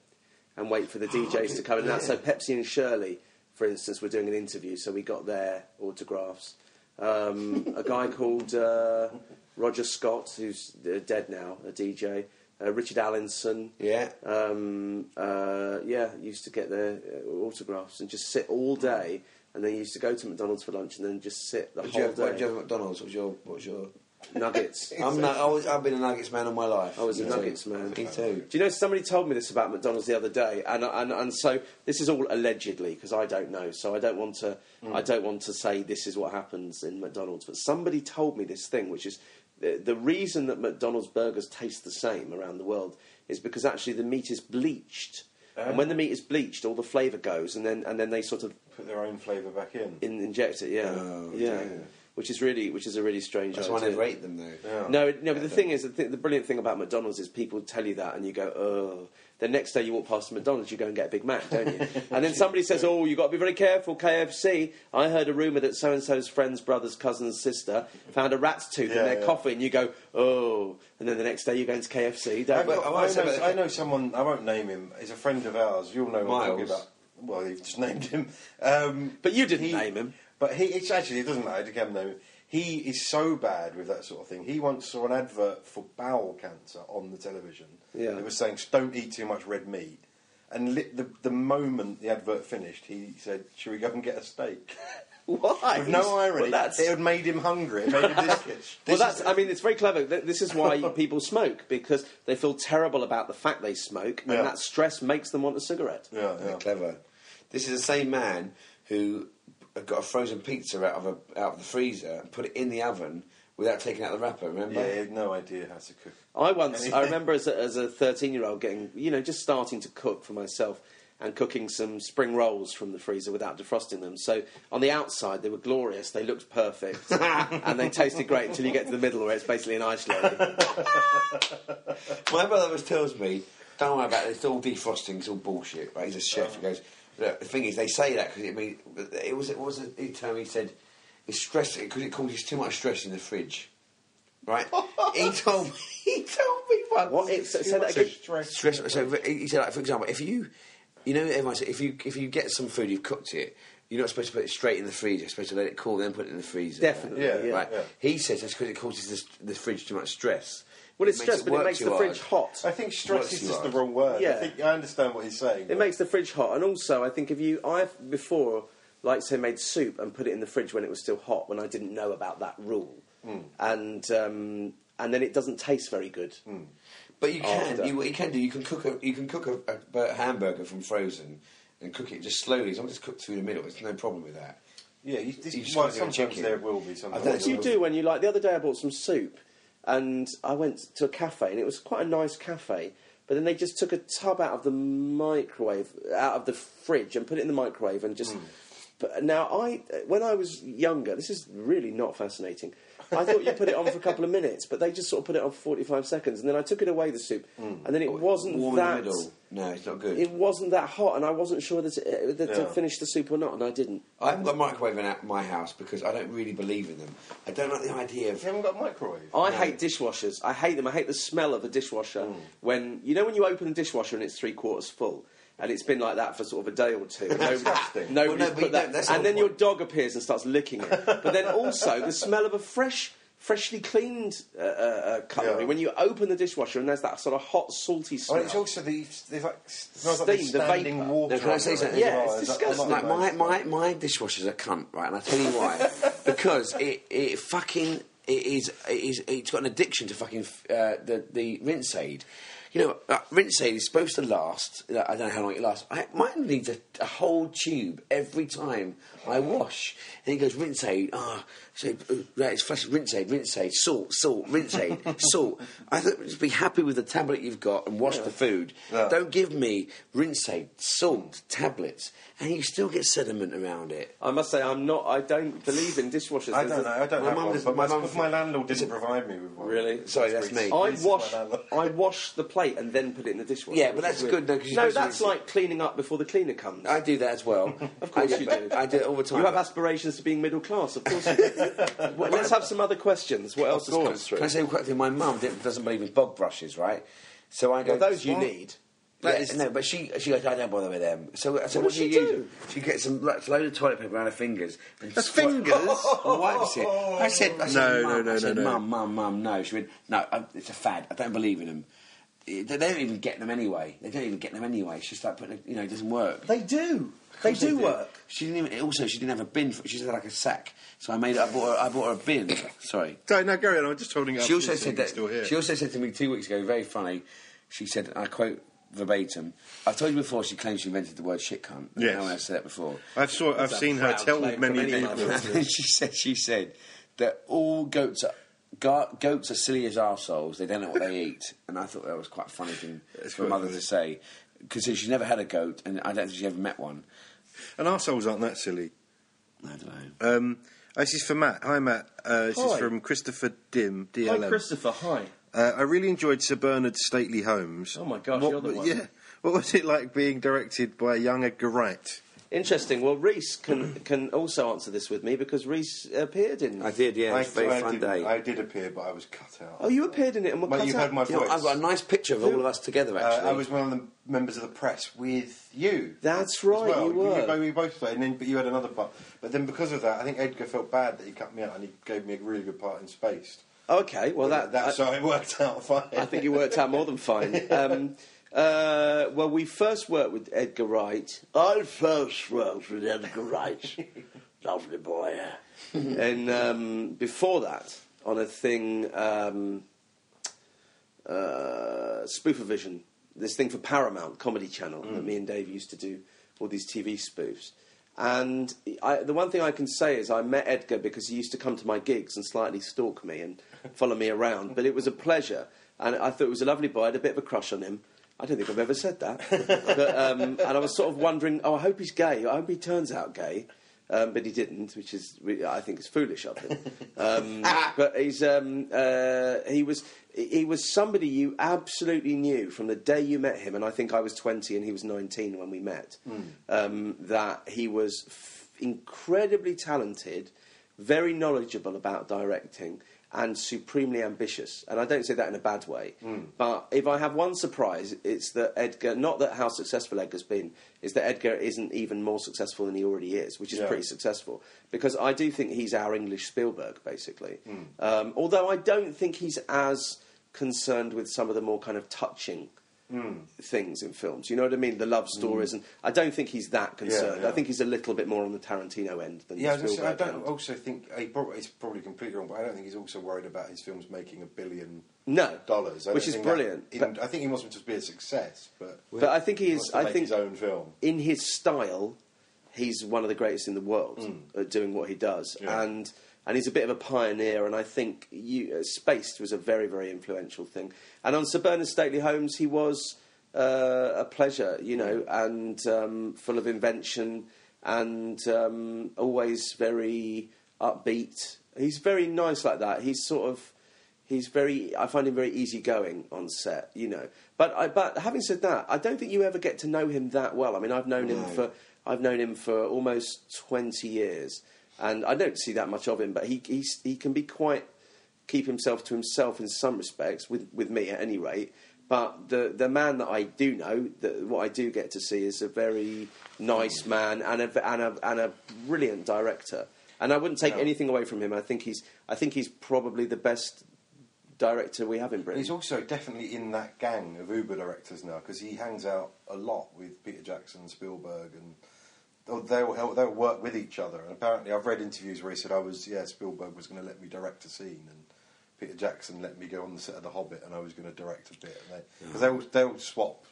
and wait for the DJs to come in. and out. So Pepsi and Shirley, for instance, were doing an interview, so we got their autographs. Um, a guy called uh, Roger Scott, who's uh, dead now, a DJ. Uh, Richard Allinson. yeah. Um, uh, yeah, used to get their uh, autographs and just sit all day, and then used to go to McDonald's for lunch and then just sit the did you whole have, what did you day. have McDonald's? What was your what was your? Nuggets. I'm not, I was, I've been a Nuggets man all my life. I was a. Nuggets man. Me too. Do you know somebody told me this about McDonald's the other day, and and, and so this is all allegedly because I don't know, so I don't want to hmm. I don't want to say this is what happens in McDonald's, but somebody told me this thing, which is the, the reason that McDonald's burgers taste the same around the world is because actually the meat is bleached, eh? and when the meat is bleached, all the flavour goes, and then and then they sort of Put their own flavour back in. in, inject it, yeah, Oh, yeah. dear. Which is really, which is a really strange. That's why I idea. never ate them though. Yeah. No, no, but the thing is, the, th- the brilliant thing about McDonald's is people tell you that, and you go, oh. The next day you walk past McDonald's, you go and get a Big Mac, don't you? and then somebody says, oh, you've got to be very careful, KFC. I heard a rumour that so and so's friend's brother's cousin's sister found a rat's tooth in their yeah. coffee, and you go, oh. And then the next day you go into KFC, I've don't you? got- I I, know, I know someone, I won't name him, he's a friend of ours, you'll know what I'm talking about. Well, you've just named him. Um, But you didn't he- name him. But he, it's actually, it doesn't matter, I can name. He is so bad with that sort of thing. He once saw an advert for bowel cancer on the television. Yeah. It was saying, don't eat too much red meat. And li- the, the moment the advert finished, he said, Should we go and get a steak? Why? With no irony. Well, that's, It had made him hungry. It made him well, that's. I mean, it's very clever. This is why people smoke because they feel terrible about the fact they smoke, and Yeah. that stress makes them want a cigarette. Yeah, yeah. clever. This is the same man who got a frozen pizza out of a, out of the freezer and put it in the oven without taking out the wrapper. Remember? Yeah, he had no idea how to cook. I once, I remember as a, as a 13 year old getting, you know, just starting to cook for myself and cooking some spring rolls from the freezer without defrosting them. So on the outside, they were glorious, they looked perfect, and they tasted great until you get to the middle where it's basically an ice lolly. My brother always tells me, "Don't worry about it. It's all defrosting. It's all bullshit." Right? He's a chef. He goes, Look, "The thing is, they say that because it mean it was it was a, he told me he said it's stress because it causes too much stress in the fridge." Right? he told me. He told me once. What? It's, say that much again. stress. stress. So he said, like, for example, if you, you know, everyone said if you if you get some food, you've cooked it. You're not supposed to put it straight in the freezer. You're supposed to let it cool, then put it in the freezer. Definitely, Yeah, yeah. Right. yeah. He says that's because it causes the, the fridge too much stress. Well, it's Makes stress, it but it makes too the hard. fridge hot. I think stress is you just the wrong word. Yeah. I think I understand what he's saying. It makes the fridge hot, and also I think if you, I've before, like say, made soup and put it in the fridge when it was still hot, when I didn't know about that rule, and um, and then it doesn't taste very good. But you can, After. you, what you can do, you can cook a, you can cook a, a, a hamburger from frozen and cook it just slowly. As long as it's cooked through the middle, there's no problem with that. yeah, you, this, You well, can't do a sometimes there will be. Sometimes don't What do you do when you like? The other day I bought some soup, and I went to a cafe, and it was quite a nice cafe. But then they just took a tub out of the microwave, out of the fridge, and put it in the microwave, and just. But now I, when I was younger, this is really not fascinating. I thought you put it on for a couple of minutes, but they just sort of put it on for forty-five seconds, and then I took it away the soup, and then it wasn't Warm that. In the middle. No, it's not good. It wasn't that hot, and I wasn't sure that, it, that to Yeah. finish the soup or not, and I didn't. I haven't got a microwave in my house because I don't really believe in them. I don't like the idea of. You haven't got a microwave. I hate dishwashers. I hate them. I hate the smell of a dishwasher. Mm. When you know when you open a dishwasher and it's three quarters full, and it's been like that for sort of a day or two. Nobody, disgusting. nobody's Well, no, but put you that. don't- that's the and then whole your point. dog appears and starts licking it. But then also the smell of a fresh. Freshly cleaned uh, uh, uh, cutlery. Yeah. When you open the dishwasher and there's that sort of hot, salty Oh, smell. it's also the there's like smells Steam, there's the standing vapour. water. No, can I say something? Yeah, well. it's disgusting. Like my, my, my dishwasher's a cunt, right? And I tell you why. because it, it fucking it is, it is it's got an addiction to fucking uh, the the rinse aid. You know, uh, rinse aid is supposed to last. I don't know how long it lasts. I, mine needs a, a whole tube every time I wash. And he goes, rinse aid. Ah, so uh, right, it's fresh. Rinse aid, rinse aid, salt, salt, rinse aid, salt. I thought just be happy with the tablet you've got and wash the food. Yeah. Don't give me rinse aid, salt, tablets, and you still get sediment around it. I must say, I'm not. I don't believe in dishwashers. I There's don't know. a- I don't My have mum one, does- but my my, mum- my landlord didn't provide me with one. Really? Sorry, that's me. I wash. I wash the plate and then put it in the dishwasher. Yeah, but that's is good, weird. though, 'cause no, that's rinse it. like cleaning up before the cleaner comes. I do that as well. Of course I, you do. I do it all the time. You have aspirations to being middle class, of course. You do. well, let's have some other questions. What else has come through? Can I say one quick thing? My mum doesn't believe in bog brushes, right? So I go. Well, those you need. Yeah, That is- no, but she she goes, I don't bother with them. So, so What what, does do you she use? do? She gets some like, load of toilet paper around her fingers. And Her swi- fingers? and wipes it. I said, I said, No, Mum, no, no, I said, no, no. Mum, mum, mum, no. She went, no, I, it's a fad. I don't believe in them. They don't even get them anyway. They don't even get them anyway. She's just like, putting, you know, it doesn't work. They do. They do they work. She didn't even. Also, she didn't have a bin. For, she had like a sack. So I made. I bought. Her, I bought her a bin. Sorry. No, no, Gary, I'm just holding up. She also said that. She also said to me two weeks ago, very funny. She said, I quote verbatim. I've told you before. She claims she invented the word shit cunt. Yes. No one has said that before. I've saw. I've seen her tell claim many people. she said. She said that all goats are. Go- Goats are silly as arseholes. They don't know what they eat, and I thought that was quite a funny thing It's for a quite mother funny. to say, because she's never had a goat, and I don't think she ever met one. And arseholes aren't that silly. I don't know. Um, oh, this is for Matt. Hi, Matt. Uh, this is Hi. from Christopher Dim, Hi, Christopher. Hi. Uh, I really enjoyed Sir Bernard Stately Homes. Oh my gosh, what, you're the one. Yeah. What was it like being directed by a young Edgar Wright? Interesting. Well, Reese can can also answer this with me because Reese appeared in. I did, yeah. I, It's a very I fun did, day. I did appear, but I was cut out. oh, you appeared in it and were Well, cut you out. heard my You know, voice. I've got a nice picture of all of us together. Uh, Actually, I was one of the members of the press with you. That's as right, well. you were. We, we both played, and then but you had another part. But then because of that, I think Edgar felt bad that he cut me out, and he gave me a really good part in Spaced. Okay, well that that's I, so it worked out fine. I think it worked out more than fine. Um, uh, well, we first worked with Edgar Wright, I first worked with Edgar Wright. Lovely boy. and um, before that, on a thing, um, uh, Spoofervision, this thing for Paramount Comedy Channel that me and Dave used to do all these TV spoofs. And I, the one thing I can say is I met Edgar because he used to come to my gigs and slightly stalk me and follow me around. But it was a pleasure, and I thought it was a lovely boy. I had a bit of a crush on him. I don't think I've ever said that. but, um, and I was sort of wondering, oh, I hope he's gay. I hope he turns out gay. Um, but he didn't, which is I think is foolish of him. Um, but he's um, uh, he was he was somebody you absolutely knew from the day you met him, and I think I was twenty and he was nineteen when we met. Um, that he was f- incredibly talented, very knowledgeable about directing, and supremely ambitious. And I don't say that in a bad way. But if I have one surprise, it's that Edgar, not that how successful Edgar's been, is that Edgar isn't even more successful than he already is, which is Yeah. pretty successful. Because I do think he's our English Spielberg, basically. Um, although I don't think he's as concerned with some of the more kind of touching things in films. You know what I mean? The love stories, mm. and I don't think he's that concerned. yeah. I think he's a little bit more on the Tarantino end than Yeah, I, the was say, I don't end. also think he prob- it's probably completely wrong, but I don't think he's also worried about his films making a billion No, dollars, I which is think that- brilliant. in- I think he wants him to be a success, but But I think he he is. I think his own film. in his style, he's one of the greatest in the world mm. at doing what he does. Yeah. and and he's a bit of a pioneer. And I think you, uh, Spaced was a very very influential thing. And on Sir Bernard Stately Homes, he was uh, a pleasure, you know, and um, full of invention and um, always very upbeat. He's very nice like that. He's sort of he's very I find him very easygoing on set, you know. But I, but having said that, I don't think you ever get to know him that well. I mean, I've known him for I've known him for almost twenty years, and I don't see that much of him. But he he's, he can be quite keep himself to himself in some respects, with with me at any rate. But the the man that I do know, that what I do get to see is a very nice man and a and a and a brilliant director. And I wouldn't take Yeah. anything away from him. I think he's I think he's probably the best director we have in Britain. He's also definitely in that gang of Uber directors now because he hangs out a lot with Peter Jackson, Spielberg, and they'll, they'll they'll work with each other. And apparently, I've read interviews where he said, "I was yeah, Spielberg was going to let me direct a scene," and Peter Jackson let me go on the set of The Hobbit, and I was going to direct a bit. Because they, all they all swap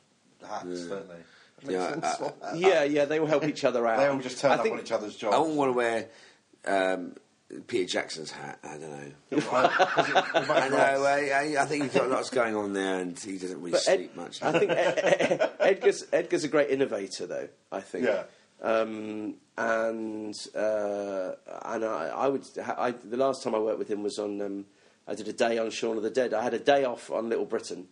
hats, don't they? Yeah, sense, uh. Yeah, yeah, they all help each other out. They all just turn I up think on each other's jobs. I jobs. wouldn't want to wear um, Peter Jackson's hat. I don't know. I I know. I, I, I think he's got lots going on there, and he doesn't really But Ed- sleep much. I think Ed- Edgar's Edgar's a great innovator, though. I think. Yeah. Um, and uh, and I, I would I, the last time I worked with him was on um, I did a day on Shaun of the Dead. I had a day off on Little Britain,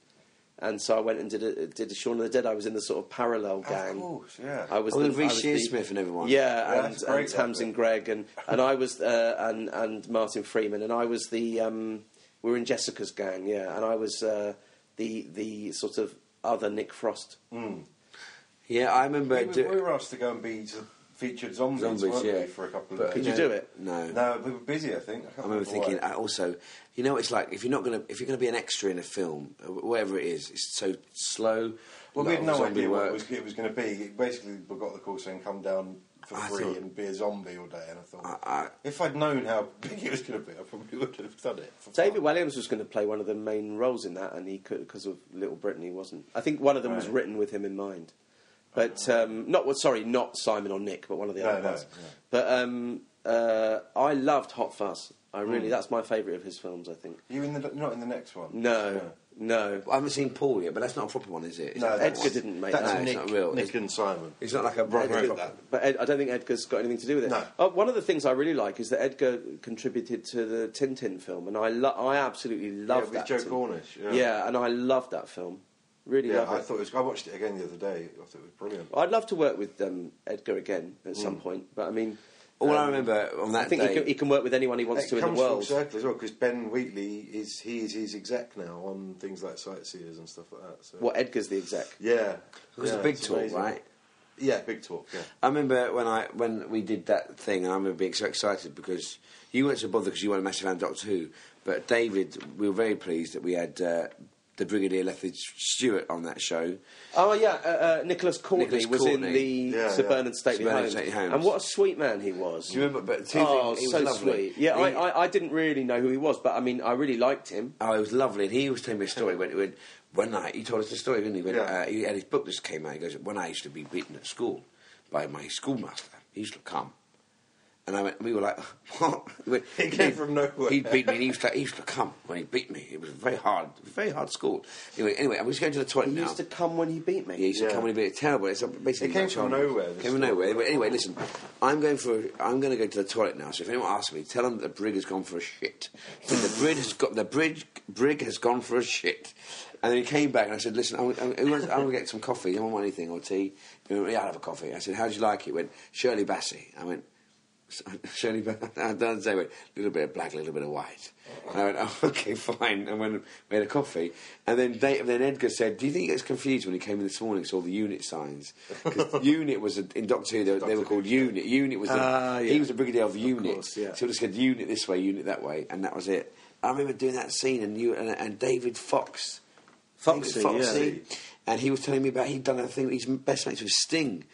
and so I went and did a, did a Shaun of the Dead. I was in the sort of parallel gang. Of course, yeah. I was Oh, the, with I Reece Shearsmith and everyone. Yeah, Yeah, and, that's and Tamsin bit. Greig and and I was uh, and and Martin Freeman and I was the um, we were in Jessica's gang, yeah, and I was uh, the the sort of other Nick Frost. Yeah, I remember. we, do- we were asked to go and be featured zombies, Zombies, weren't yeah. we, for a couple of But, days. Could you you do it? No. No, we were busy. I think. I, can't I remember why. thinking uh, also, you know, it's like if you're not gonna if you're gonna be an extra in a film, uh, whatever it is, it's so slow. Well, lot we had of no zombie idea what work. it was, it was going to be. Basically, we got the call saying come down for I free thought- and be a zombie all day. And I thought, I- I- if I'd known how big it was going to be, I probably would have done it. For David fun. Williams was going to play one of the main roles in that, and he could because of Little Britain. He wasn't. I think one of them was Right. written with him in mind, but um, not. Well, sorry, not Simon or Nick, but one of the No, other no, ones. no. But um, uh, I loved Hot Fuzz. I really, Mm. that's my favourite of his films. I think. You in the not in the next one? No, no. I haven't seen Paul yet, but that's not a proper one, is it? Is No, that- that's- Edgar didn't make That's that. that. No, it's Nick, not real. Nick It's- and Simon. It's not like a Right, proper. right. But Ed, I don't think Edgar's got anything to do with it. No. Oh, one of the things I really like is that Edgar contributed to the Tintin film, and I, lo- I absolutely love with that. Joe Cornish, yeah. yeah, and I love that film. Really Yeah, love I it. thought it was. I watched it again the other day. I thought it was brilliant. I'd love to work with um, Edgar again at some point, but I mean, All I um, remember on that I think day. he can, he can work with anyone he wants to in comes the full world. circle as well because Ben Wheatley is he is his exec now on things like sightseers and stuff like that. So. What Edgar's the exec? Yeah, it was yeah, a big it's talk, amazing. right? Yeah, big talk. Yeah. I remember when I when we did that thing, and I remember being so excited because you weren't so bothered because you weren't a massive fan of Doctor Who, but David, we were very pleased that we had uh, the Brigadier Lethbridge Stewart on that show. Oh yeah, uh, uh, Nicholas Courtney Nicholas was Courtney. in the Yeah, Sir yeah. Bernard Stately, Sir Bernard Homes. Homes. and what a sweet man he was. Do you remember? But two oh, things, he so sweet. Yeah, He- I, I, I didn't really know who he was, but I mean, I really liked him. Oh, it was lovely. And he was telling me a story when, when one night he told us the story, didn't he? When Yeah. uh, he had his book just came out. He goes, "When I used to be beaten at school by my schoolmaster, he used to come." And I went, we were like, what? He went, He came from nowhere. He beat me. And he used to, he used to come when he beat me. It was very hard, very hard school. Anyway, anyway, I'm just going to the toilet He now. used to come when he beat me. Yeah, he used to come when he beat it. Terrible. It's basically It came from child- nowhere, Came from nowhere. But anyway, listen. I'm going for. I'm going to go to the toilet now. So if anyone asks me, tell them that the brig has gone for a shit. the brig has got the bridge. Brig has gone for a shit. And then he came back and I said, "Listen, I'm, I'm, I'm going to get some coffee. I don't want anything or tea. He went, yeah, I'll have a coffee." I said, "How would you like it?" He went, "Shirley Bassey." I went. Shirley, I don't say, a little bit of black, a little bit of white. And I went, oh, okay, fine. And when we had a coffee, and then Dave, then Edgar said, "Do you think he gets confused when he came in this morning? Saw the unit signs because unit was a, in Doctor Who. They, were- they were Doctor called unit. Unit was the, Ah, yeah. he was a brigadier of unit. course, yeah. So he just said unit this way, unit that way, and that was it. I remember doing that scene, and you and, and David Fox, Foxy, David yeah. and he was telling me about he'd done a thing. He's best mates with Sting.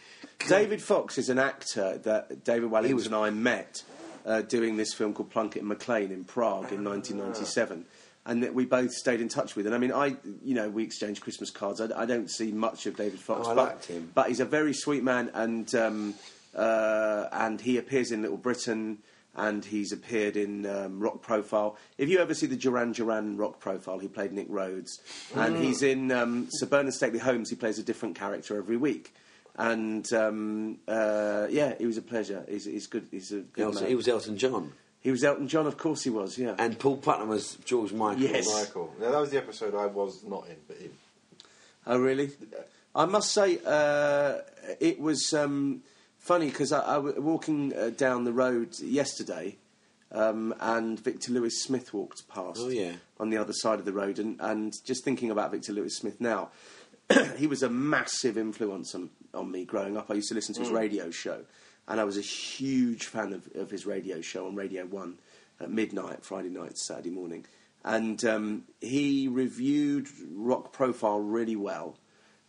David Fox is an actor that David Walliams was- and I met uh, doing this film called Plunkett and Macleane in Prague in 1997. And that we both stayed in touch with. And I mean, I, you know, we exchanged Christmas cards. I, I don't see much of David Fox, Oh, I but, liked him. but he's a very sweet man, and um, uh, and he appears in Little Britain, and he's appeared in um, Rock Profile. If you ever see the Duran Duran Rock Profile, he played Nick Rhodes, and Mm. he's in um, Sir Bernard Stately Homes. He plays a different character every week. And um, uh, yeah, he was a pleasure. He's, he's good. He's a good Elton, man. he was Elton John, He was Elton John, of course he was. Yeah. and Paul Putner was George Michael. Yes. Michael. Now that was the episode I was not in, but in. Oh, really? I must say, uh, it was um, funny because I, I was walking uh, down the road yesterday, um, and Victor Lewis Smith walked past. Oh, yeah. On the other side of the road, and, and just thinking about Victor Lewis Smith now, he was a massive influence on, on me growing up. I used to listen to his mm. radio show, and I was a huge fan of, of his radio show on Radio One at midnight, Friday night, Saturday morning. And um, he reviewed Rock Profile really well,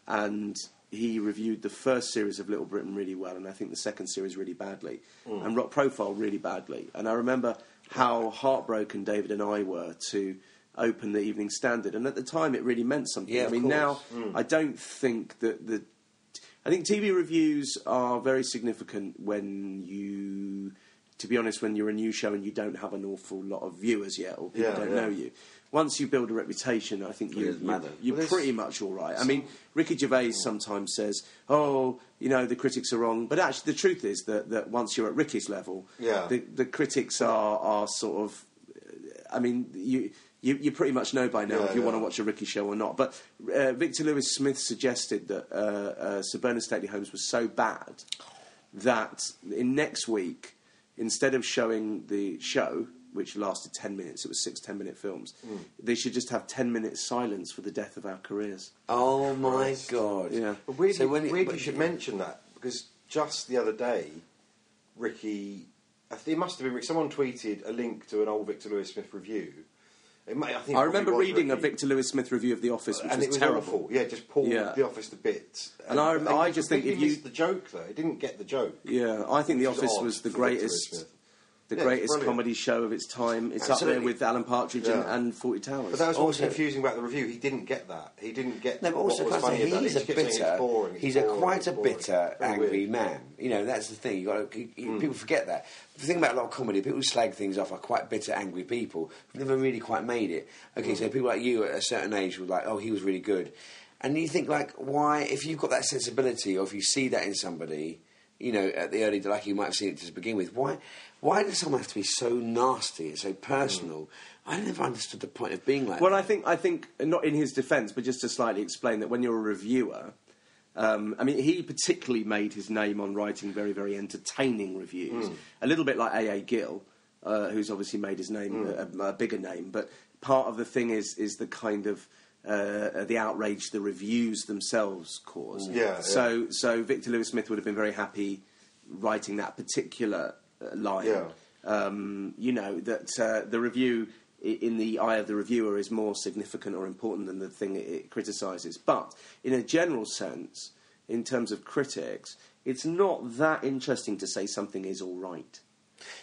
and he reviewed the first series of Little Britain really well, and I think the second series really badly, mm. and Rock Profile really badly. And I remember how heartbroken David and I were to open the Evening Standard, and at the time it really meant something. Yeah, I mean, now mm. I don't think that the. I think TV reviews are very significant when you, to be honest, when you're a new show and you don't have an awful lot of viewers yet, or people Yeah, don't yeah. know you. Once you build a reputation, I think you, doesn't you, Well, pretty much all right. I mean, Ricky Gervais sometimes says, "Oh, you know, the critics are wrong," but actually, the truth is that, that once you're at Ricky's level, Yeah. the, the critics are are sort of. I mean, you. You, you pretty much know by now Yeah, if you yeah. want to watch a Ricky show or not. But uh, Victor Lewis Smith suggested that uh, uh, Sir Bernard Stately Homes was so bad that in next week, instead of showing the show, which lasted 10 minutes, it was six 10 minute films, Mm. they should just have 10 minutes silence for the death of our careers. Oh my god! Yeah. But weird, So when it- you should mention that because just the other day, Ricky, I think it must have been Rick. Someone tweeted a link to an old Victor Lewis Smith review. May, I, I remember reading a. Victor Lewis Smith review of The Office, which and was, it was terrible. awful. Yeah, just pulled Yeah. the office to bits. And I rem- I just think if you- the joke though, it didn't get the joke. Yeah, I think The Office was the greatest. The Yeah, greatest comedy show of its time. It's up there with Alan Partridge and, Yeah. and Fawlty Towers. But that was what was Also- confusing about the review. He didn't get that. He didn't get No, but also what was funny say about he's a just kept saying bitter. It's boring, it's he's a quite a bitter, angry weird. man. You know, that's the thing. You got to, Hmm. people forget that. The thing about a lot of comedy, people who slag things off are quite bitter, angry people who've never really quite made it. Okay, Hmm. so people like you at a certain age were like, "Oh, he was really good," and you think like, why? If you've got that sensibility, or if you see that in somebody, you know, at the early, like you might have seen it to begin with, why? Why does someone have to be so nasty and so personal? I never understood the point of being like. Well, that. I think I think not in his defence, but just to slightly explain that when you're a reviewer, um, I mean, he particularly made his name on writing very very entertaining reviews. Hmm. A little bit like A. A. Gill, uh, who's obviously made his name Hmm. a, a bigger name. But part of the thing is is the kind of uh, the outrage the reviews themselves cause. Yeah, yeah. So so Victor Lewis Smith would have been very happy writing that particular line Yeah. um, you know that uh, the review in the eye of the reviewer is more significant or important than the thing it, it criticises. But in a general sense, in terms of critics, it's not that interesting to say something is all right.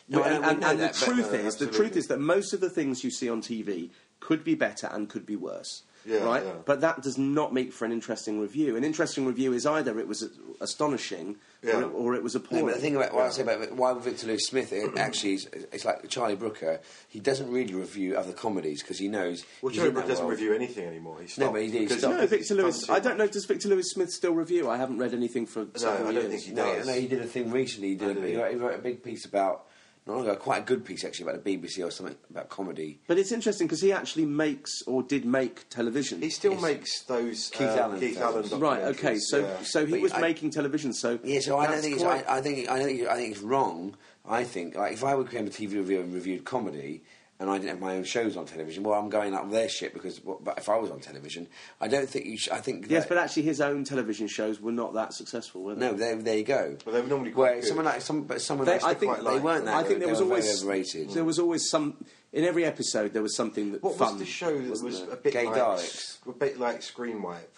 No, and and, that, the truth No, is, the truth is that most of the things you see on TV could be better and could be worse. Yeah, right, yeah. but that does not make for an interesting review. An interesting review is either it was astonishing Yeah. or, it, or it was No, appalling. but the thing about what I say about why Victor Lewis Smith it actually is, it's like Charlie Brooker. He doesn't really review other comedies because he knows. Well, he's Charlie in Brooke that doesn't world. review anything anymore. He No, but he did, he stopped. no, Victor Lewis. I don't know. Does Victor Lewis Smith still review? I haven't read anything for several I don't years. think he No, does. no, he did a thing recently. He did. A, did he, he? wrote, he wrote a big piece about not long ago, quite a good piece actually about the BBC or something about comedy. But it's interesting because he actually makes or did make television. He still Yes. makes those Keith uh, Allen Keith films. Allen right. Okay. documentaries, So yeah. so he But was I- making television. So Yeah, so I don't that's think it's, quite- I, I think I don't think I think it's wrong. I think like if I became a TV review and reviewed comedy. And I didn't have my own shows on television. Well, I'm going up their shit because. Well, but if I was on television, I don't think you. Should, I think. yes, but actually, his own television shows were not that successful, were they? No, there, there you go. But they were normally Where quite good. someone like some, but someone They- like I think quite they like weren't that. I think they there was always overrated. there was always some in every episode there was something that What fun. was the show that wasn't there? a bit Gay like Daleks. a bit like Screen Wipe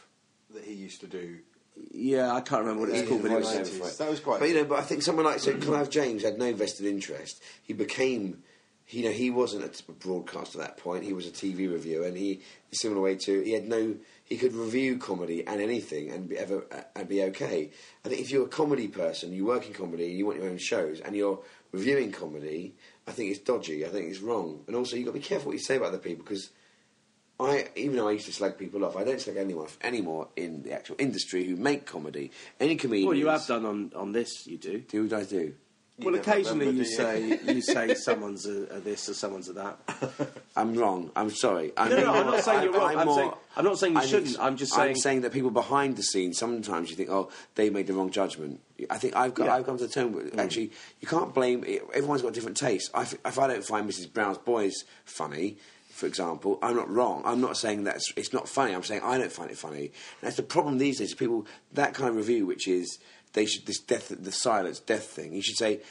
that he used to do? Yeah, I can't remember what it's Yeah, called, but it was. the voiceover 90s. for it. That was quite. But you know, but I think someone like so Clive James had no vested interest. He became, you know, he wasn't a broadcaster at that point. He was a TV reviewer, and he, similar way to, he had no, he could review comedy and anything and be ever uh, and be okay. I think if you're a comedy person, you work in comedy, you want your own shows, and you're reviewing comedy, I think it's dodgy. I think it's wrong, and also you have got to be careful what you say about other people because. I, even though I used to slag people off, I don't slag anyone off anymore in the actual industry who make comedy. Any comedians. Well, you have done on, on this, you do. Do what I do? Well, occasionally you say you say someone's a, a this or someone's a that. I'm wrong. I'm sorry. I'm No, no, I'm not saying you're wrong. I'm more- saying- I'm not saying you I think- shouldn't. I'm just saying- I'm saying that people behind the scenes sometimes you think, oh, they made the wrong judgment. I think I've got. Yeah. I've come to the term. With, mm. Actually, you can't blame. Everyone's got different tastes. I, if I don't find Mrs. Brown's Boys funny. For example, I'm not wrong. I'm not saying that it's, it's not funny. I'm saying I don't find it funny. And that's the problem these days. People that kind of review, which is they should this death, the silence, death thing. You should say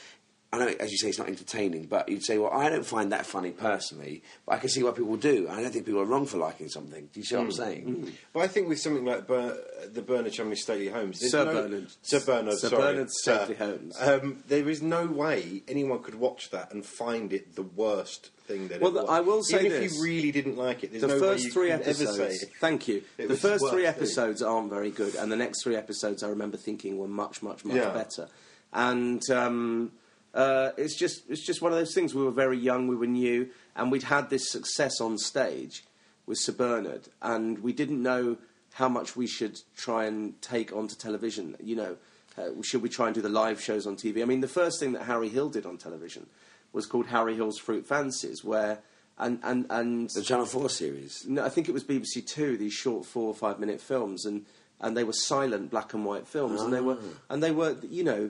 I know, as you say, it's not entertaining, but you'd say, well, I don't find that funny personally, but I can see why people do. I don't think people are wrong for liking something. Do you see what I'm saying? But I think with something like Ber- the Bernard Chumley Stately Homes, there's Sir no- Bernard. Sir Bernard, Sir sorry, Bernard Sir. Stately Homes. Um, there is no way anyone could watch that and find it the worst thing that. Well, it was. I will say even if you really didn't like it. There's the no way first you three episodes. Ever say Thank you. The was the first three worst thing. episodes aren't very good, and the next three episodes I remember thinking were much, much, much Yeah. better. And um, uh, it's just it's just one of those things. We were very young, we were new, and we'd had this success on stage with Sir Bernard, and we didn't know how much we should try and take onto television. You know, uh, should we try and do the live shows on TV? I mean, the first thing that Harry Hill did on television was called Harry Hill's Fruit Fancies, where and and and The Channel 4 series. no, I think it was BBC Two. These short four or five minute films, and and they were silent black and white films, and they were and they were you know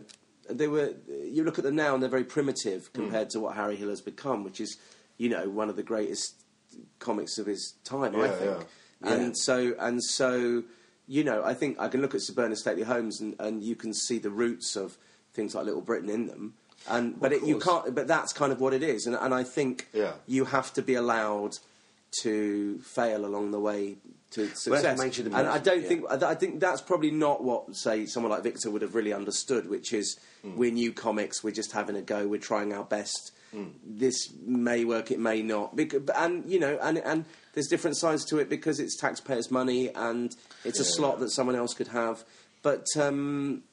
they were. You look at them now, and they're very primitive hmm. compared to what Harry Hill has become, which is you know one of the greatest comics of his time, I think. yeah. And Yeah. so and so, you know, I think I can look at Sir Bernard Stately Homes, and, and you can see the roots of things like Little Britain in them. And but it, you can't. But that's kind of what it is, and and I think Yeah. you have to be allowed to fail along the way to success. and I don't yeah. think I think that's probably not what say someone like Victor would have really understood, which is Hmm. we're new comics, we're just having a go, we're trying our best. This may work, it may not, and you know, and and there's different sides to it because it's taxpayers' money and it's a slot that someone else could have. But um,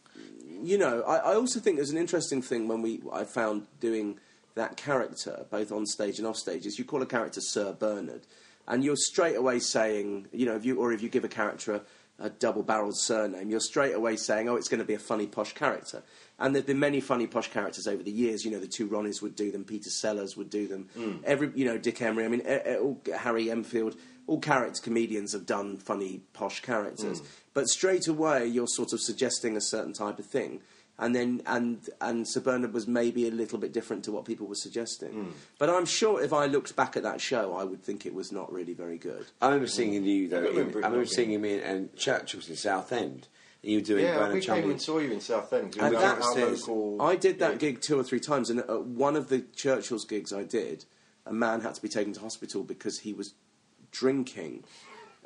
you know, I, I also think there's an interesting thing when we I found doing that character both on stage and off stage is you call a character Sir Bernard, and you're straight away saying, you know, if you or if you give a character a, a double-barreled surname, you're straight away saying, oh, it's going to be a funny posh character. And there've been many funny posh characters over the years. You know, the two Ronnies would do them, Peter Sellers would do them. Hmm. Every, you know, Dick Emery. I mean, all, Harry Enfield. All character comedians have done funny posh characters, hmm. but straight away you're sort of suggesting a certain type of thing and then and and Sir Bernard was maybe a little bit different to what people were suggesting. Hmm. But I'm sure if I looked back at that show, I would think it was not really very good. I remember seeing you though. I remember in- it I remember seeing him in and Churchill's in Southend. And you were doing Yeah, Bernard we came and saw you in Southend. And We were that our says- local I did that gig. gig two or three times, and at one of the Churchill's gigs I did, a man had to be taken to hospital because he was drinking.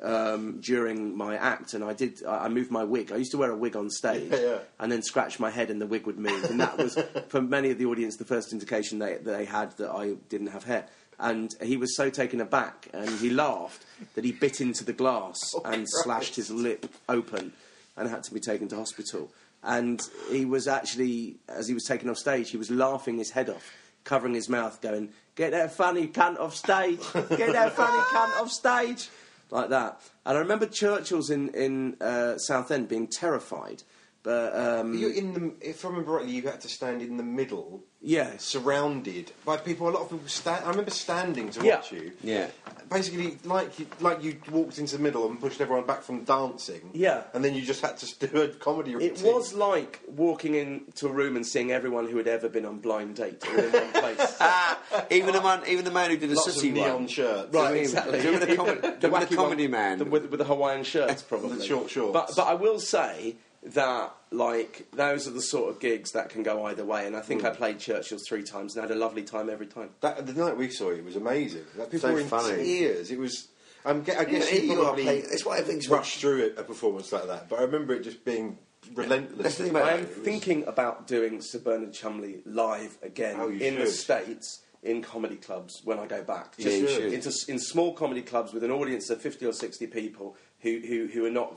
Um, during my act, and I did. I I moved my wig. I used to wear a wig on stage, Yeah, yeah. and then scratch my head, and the wig would move. And that was, for many of the audience, the first indication they they had that I didn't have hair. And he was so taken aback, and he laughed that he bit into the glass and slashed his lip open, and had to be taken to hospital. And he was actually, as he was taken off stage, he was laughing his head off, covering his mouth, going, "Get that funny cunt off stage! Get that funny cunt off stage!" Like that. And I remember Churchill's in in uh, Southend being terrified, but um, You're in the. If I remember rightly, you had to stand in the middle, yeah, surrounded by people. A lot of people stand. I remember standing to Yeah. watch you. Yeah. Basically, like you, like you walked into the middle and pushed everyone back from dancing. Yeah. And then you just had to do a comedy routine. It was like walking into a room and seeing everyone who had ever been on blind date all in one place. Ah, even the man, even the man who did the lots of Sussy neon one. shirts. Right, I mean, exactly. do you remember the com- do you the wacky comedy one, man? the- with, with the Hawaiian shirts, probably The short shorts. But but I will say that like those are the sort of gigs that can go either way. And I Hmm. think I played Churchill's three times and had a lovely time every time. That, the night we saw you was amazing. Like, people So were in funny. tears. It was. I'm, ge- I guess Yeah, you you probably gotta play- it's why everything's- rushed through it, a performance like that. But I remember it just being relentless. That's the thing about I it. am It was- thinking about doing Sir Bernard Chumley live again Oh, you in the should. States in comedy clubs when I go back. Yeah, you Just should. into, in small comedy clubs with an audience of 50 or 60 people who, who, who are not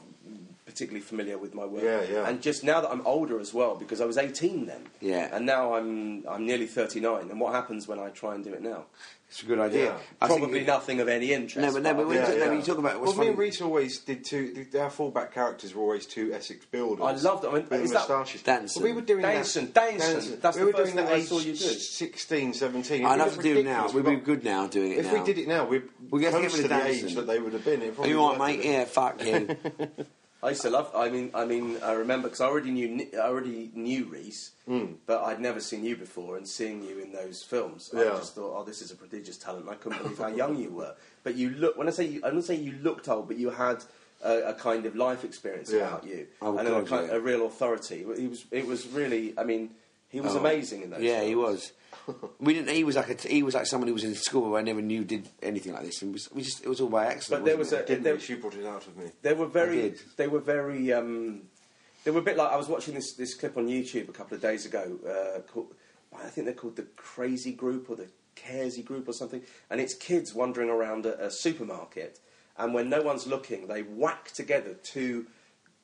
particularly familiar with my work. Yeah, yeah. And just now that I'm older as well, because I was 18 then. Yeah. And now I'm, I'm nearly 39. And what happens when I try and do it now? It's a good idea. Yeah. I think Probably it- nothing of any interest. No, but no, but when, Yeah, you, yeah. when you talk about what's well, me and Reese always did two. Our fullback characters were always two Essex builders. I loved it. I mean, with is that- moustaches. Danson. Well, we were doing Danson, that. Danson. That's we the were first doing thing that I saw you do. 16, 17. I'd It love was to do it now. We'd be good now doing it If now. we did it now, we're We get to close give to it a the age that they would have been. It Are probably you all right, mate? it. Yeah, fuck you. I used to love. I mean, I mean, I remember because I already knew. I already knew Reese, but I'd never seen you before. And seeing you in those films, I just thought, "Oh, this is a prodigious talent." And I couldn't believe how young you were. But you look. When I say you, I don't say you looked old, but you had a, a kind of life experience Yeah. about you, Oh, and God, a, kind, yeah. a real authority. It was. It was really. I mean. He was Oh. amazing in those. Yeah, he was. We didn't. He was like a. He was like someone who was in school who I never knew did anything like this. And was, we just. It was all by accident. But there wasn't was it? a. There, She brought it out of me. they were very. did. They were very. Um, they were a bit like I was watching this this clip on YouTube a couple of days ago. Uh, called, I think they're called the Crazy Group or the Caresy Group or something, and it's kids wandering around a, a supermarket, and when no one's looking, they whack together two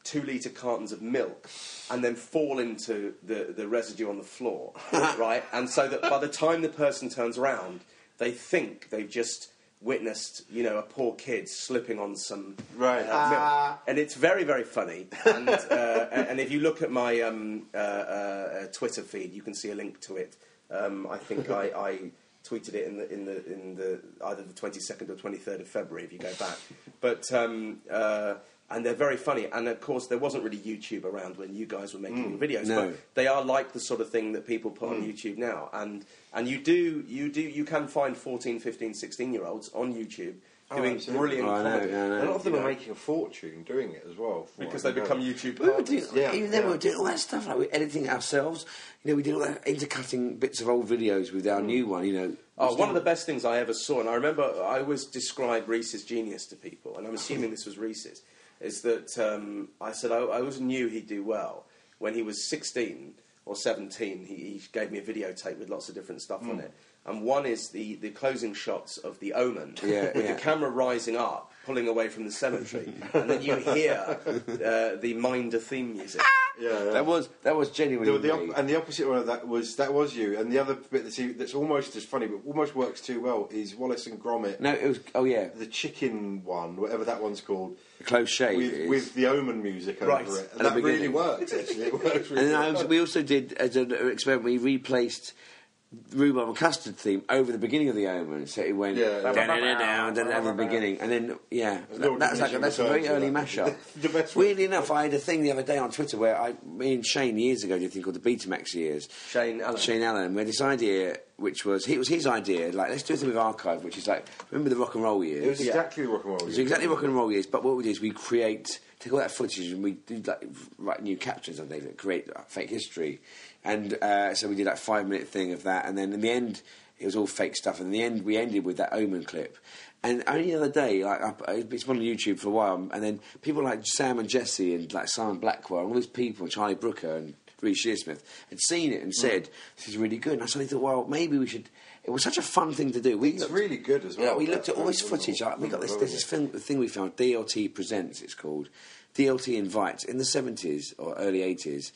two litre cartons of milk and then fall into the, the residue on the floor, right? And so that by the time the person turns around, they think they've just witnessed, you know, a poor kid slipping on some Right. uh, milk. And it's very, very funny. And, uh, and if you look at my um, uh, uh, Twitter feed, you can see a link to it. Um, I think I, I tweeted it in the, in the, in the either the 22nd or 23rd of February, if you go back. But um, uh, and they're very funny. And of course, there wasn't really YouTube around when you guys were making mm. your videos. No. But they are like the sort of thing that people put on mm. YouTube now. And and you do you do you can find 14, 15, 16 year olds on YouTube oh, doing absolutely. brilliant Oh, I know, comedy. yeah, I know. A lot of them You are making a fortune doing it as well. from because what they I become know. YouTube We were doing, stars. Yeah, even then, we yeah. were doing all that stuff. Like we were editing it ourselves. You know, we did all that intercutting bits of old videos with our mm. new one. You know, Oh, one of the best things I ever saw, and I remember I always describe Reese's genius to people, and I'm assuming this was Reese's, is that um, I said I, I always knew he'd do well. When he was 16 or 17, he, he gave me a videotape with lots of different stuff on it. And one is the, the closing shots of The Omen, Yeah, with yeah. the camera rising up, pulling away from the cemetery, and then you hear uh, the Minder theme music. Yeah, yeah. that was that was genuinely The, the op- and the opposite one of that was that was you, and the other bit that's, that's almost as funny but almost works too well is Wallace and Gromit, no, it was. Oh yeah, the chicken one, whatever that one's called, the close shave. with, is. with the Omen music over Right. it, and that really beginning. works. Actually, it works really And then I well. was, we also did as an experiment. We replaced Roobarb and custard theme over the beginning of the Omen, so it went Yeah, yeah. down, down, down, down, down at the beginning, and then yeah, no that, that's like a, diminishing that's a very returns early that. mashup. The best one. Weirdly enough, I had a thing the other day on Twitter where I, me and Shane years ago did a thing called the Betamax years. Shane Allen. Shane Allen. We had this idea, which was it was his idea. Like let's do a thing with archive, which is like remember the rock and roll years. It was exactly rock and roll. It's exactly rock and roll years, but what we do is we create, take all that footage and we do like write new captions and things that create uh, fake history. And uh, so we did that five minute thing of that, and then in the end, it was all fake stuff. And in the end, we ended with that Omen clip. And only the other day, like I, it's been on YouTube for a while, and then people like Sam and Jesse and like Simon Blackwell, and all these people, Charlie Brooker and Reece Shearsmith, had seen it and said, "This is really good." And I suddenly thought, well, maybe we should. It was such a fun thing to do. We It's looked- really good as well. yeah, we looked at all this footage. Like, we got this, there's this film, thing we found, DLT Presents, it's called. DLT Invites. In the 70s or early 80s,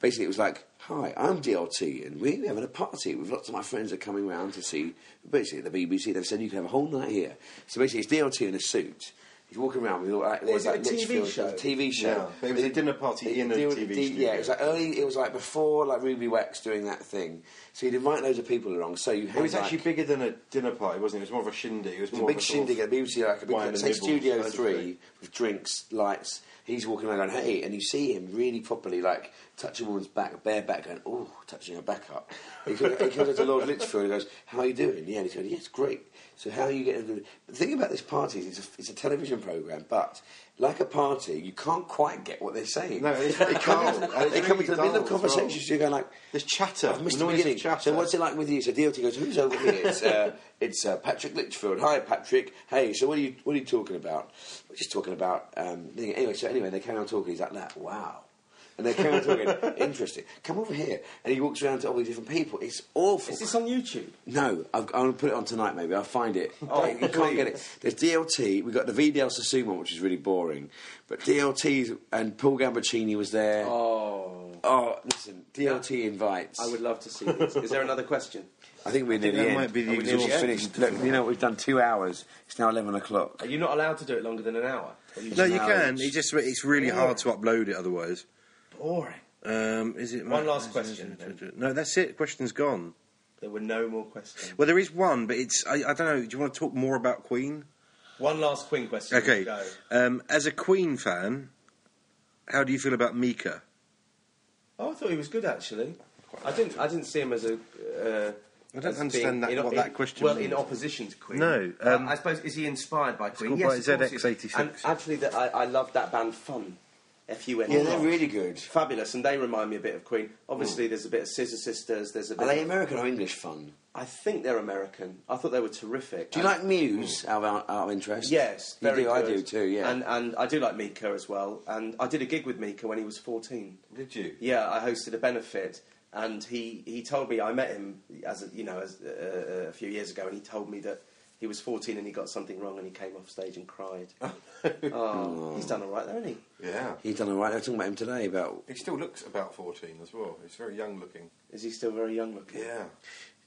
basically it was like, hi, I'm DLT, and we're having a party with lots of my friends are coming round to see, basically the BBC, they've said you can have a whole night here. So basically it's DLT in a suit. He's walking around with all like, Was it like a TV show? a TV show. Yeah, it was a dinner party in a TV studio. Yeah, it was like early. It was like before like Ruby Wax doing that thing. So he'd invite loads of people along. So you had It was like, actually bigger than a dinner party, wasn't it? It was more of a shindig. It was It's a more big of a sort of- shindig BBC, like a big say Studio Three with drinks, lights. He's walking around going, "Hey," and you see him really properly, like touch a woman's back, bare back, going, "Oh," touching her back up. He comes, he up to Lord Lichfield and goes, "How are you doing?" Yeah, and he's going, "Yes, great." So how are you getting? The thing about this party is it's a, it's a television program, but like a party, you can't quite get what they're saying. No, it's very they come, dull, and it's they come really into the middle of as well. conversations. You're going like, There's chatter. I've missed the beginning. chatter. So what's it like with you? So DLT goes, who's over here? It's, uh, it's uh, Patrick Lichfield. Hi, Patrick. Hey, so what are you what are you talking about? We're just talking about. Um, anyway, so anyway, they carry on talking. He's like that. Wow. And they carry on talking. Interesting. Come over here. And he walks around to all these different people. It's awful. Is this on YouTube? No, I've, I'm going to put it on tonight. Maybe I'll find it. Oh, you can't get it. There's DLT. We got the Vidal Sassoon one, which is really boring. But DLT and Paul Gambaccini was there. Oh, Oh, listen, DLT invites. I would love to see this. Is there another question? I think we're near think the that end. might be the Oh, we just exhaust. finished. Look, you know, we've done two hours. It's now eleven o'clock. Are you not allowed to do it longer than an hour? Or No, you No, can. it's- It's just it's really oh. hard to upload it otherwise. Boring. Um, is it One last question, No, that's it. Question's gone. There were no more questions. Well, there is one, but it's I, I don't know. Do you want to talk more about Queen? One last Queen question. Okay. Go. Um, as a Queen fan, how do you feel about Mika? Oh, I thought he was good actually. I didn't. I didn't see him as a. Uh, I don't understand that- in- what in- that question Well, means. in opposition to Queen. No, um, I suppose is he inspired by Queen? Yes, by of course he. ZX86. And actually, that I, I love that band Fun. F-U-N. Yeah, they're really good. fabulous, and they remind me a bit of Queen. Obviously, there's a bit of Scissor Sisters. There's a bit. Are they of- American or English fun? I think they're American. I thought they were terrific. Do you like Muse out of, out of interest? Yes, You very do, I good. do too, yeah. And and I do like Mika as well. And I did a gig with Mika when he was 14. Did you? Yeah, I hosted a benefit, and he, he told me I met him as a, you know as, uh, a few years ago, and he told me that he was 14 and he got something wrong, and he came off stage and cried. Oh. oh, he's done all right, though, hasn't he? Yeah. He's done all right. They were talking about him today about He still looks about 14 as well. He's very young looking. Is he still very young looking? Yeah.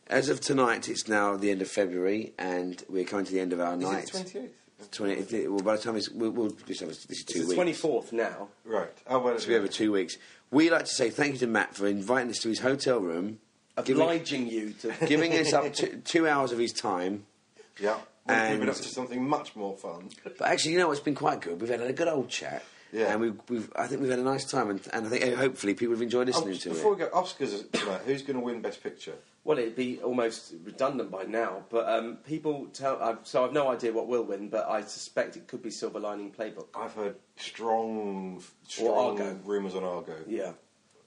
As of tonight, it's now the end of February, and we're coming to the end of our Is night. it the 28th? 20, well, by the time it's, we'll, we'll just have this is two It's weeks. 24th now. Right. Oh, well, So we have two weeks. We like to say thank you to Matt for inviting us to his hotel room, giving, Obliging you to. giving us up to two hours of his time. Yeah. We've And- moving up to something much more fun. But actually, you know what's been quite good? We've had a good old chat. Yeah. And we've, we've, I think we've had a nice time, and, and I think hopefully people have enjoyed Oh, listening to before it. Before we go, Oscars tonight, who's going to win Best Picture? Well, it'd be almost redundant by now, but um, people tell. I've, so I've no idea what will win, but I suspect it could be Silver Lining Playbook. I've heard strong, strong Argo. rumours on Argo. Yeah,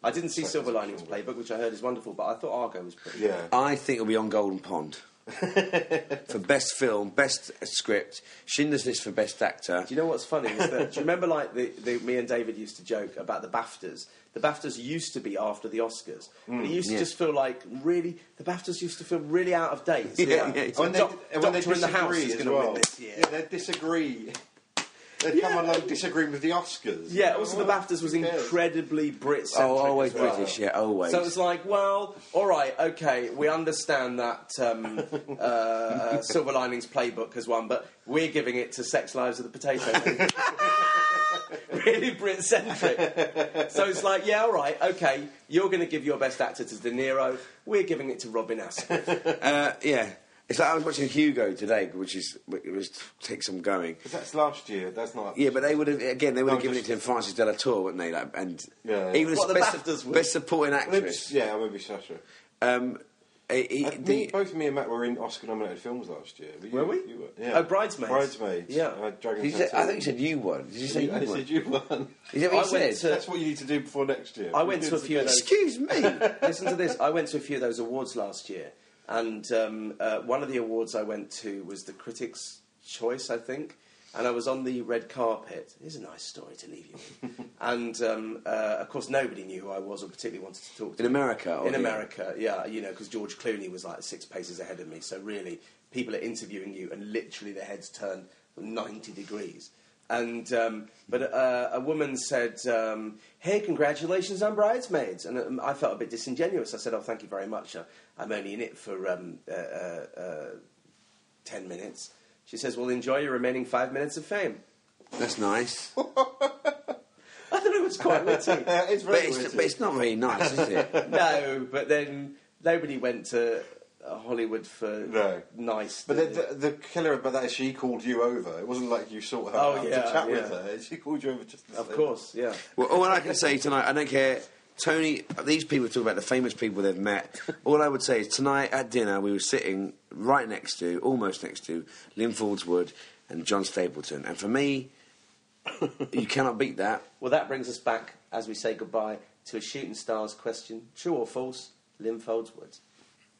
I didn't see Second Silver Linings. Playbook, which I heard is wonderful, but I thought Argo was pretty. Yeah. I think it'll be on Golden Pond. for best film, best script, Schindler's List for best actor. Do you know what's funny? Is that, do you remember, like, the, the, me and David used to joke about the BAFTAs? The BAFTAs used to be after the Oscars. but mm, it used yeah. to just feel like really, the BAFTAs used to feel really out of date. So, Yeah, like, yeah. when they, Doc- when they Doctor in the House is as going to well. win this year. Yeah, they disagree. They Yeah. come along disagreeing with the Oscars. Yeah, also the Well, BAFTAs was incredibly Brit centric. Oh, always as well. British, yeah, always. So it's like, well, all right, okay, we understand that um, uh, uh, Silver Linings Playbook has won, but we're giving it to Sex Lives of the Potato Man. really Brit centric. So it's like, yeah, all right, okay, you're going to give your best actor to De Niro, we're giving it to Robin Asquith. uh, yeah. It's like I was watching Hugo today, which is it was take some going. But that's last year. That's not. Yeah, but they would have again. They would have No, given it just- to Frances de la Tour, wouldn't they? Like, and Yeah, yeah. even as What, the best, BAFTAs best supporting Maybe, actress. yeah, maybe Sasha. Um, he- he- Uh, the- me, both me and Matt were in Oscar-nominated films last year. you- Were we? You were, yeah. Oh, Bridesmaids. Bridesmaids. Yeah. Uh, Dragon said, I think you said you won. Did you say you I won? said you won. Is that what I you said? to- That's what you need to do before next year. I went to a few of those. Excuse me. Listen to this. I went to a few of those awards last year, and um, uh, one of the awards I went to was the Critics' Choice, I think. And I was on the red carpet. Here's a nice story to leave you with. and um, uh, of course, nobody knew who I was or particularly wanted to talk to In me. America, In? America, yeah, you know, because George Clooney was like six paces ahead of me. So really, people are interviewing you, and literally their heads turn 90 degrees. And um, but uh, a woman said, um, "Hey, congratulations on Bridesmaids," and um, I felt a bit disingenuous. I said, "Oh, thank you very much. Uh, I'm only in it for um, uh, uh, uh, ten minutes." She says, "Well, enjoy your remaining five minutes of fame." That's nice. I thought it was quite witty. it's but, very it's, witty. but it's not very nice, is it? no, but then nobody went to Hollywood for No. nice. But the, the, the killer about that is she called you over. It wasn't like you sought her Oh, out yeah, to chat with her. She called you over just to of say- course, yeah. Well, all I can say tonight, I don't care. Tony, these people talk about the famous people they've met. All I would say is tonight at dinner we were sitting right next to, almost next to, Lynn Faulds Wood and John Stapleton. And for me, you cannot beat that. Well, that brings us back as we say goodbye to a shooting stars question: true or false? Lynn Faulds Wood.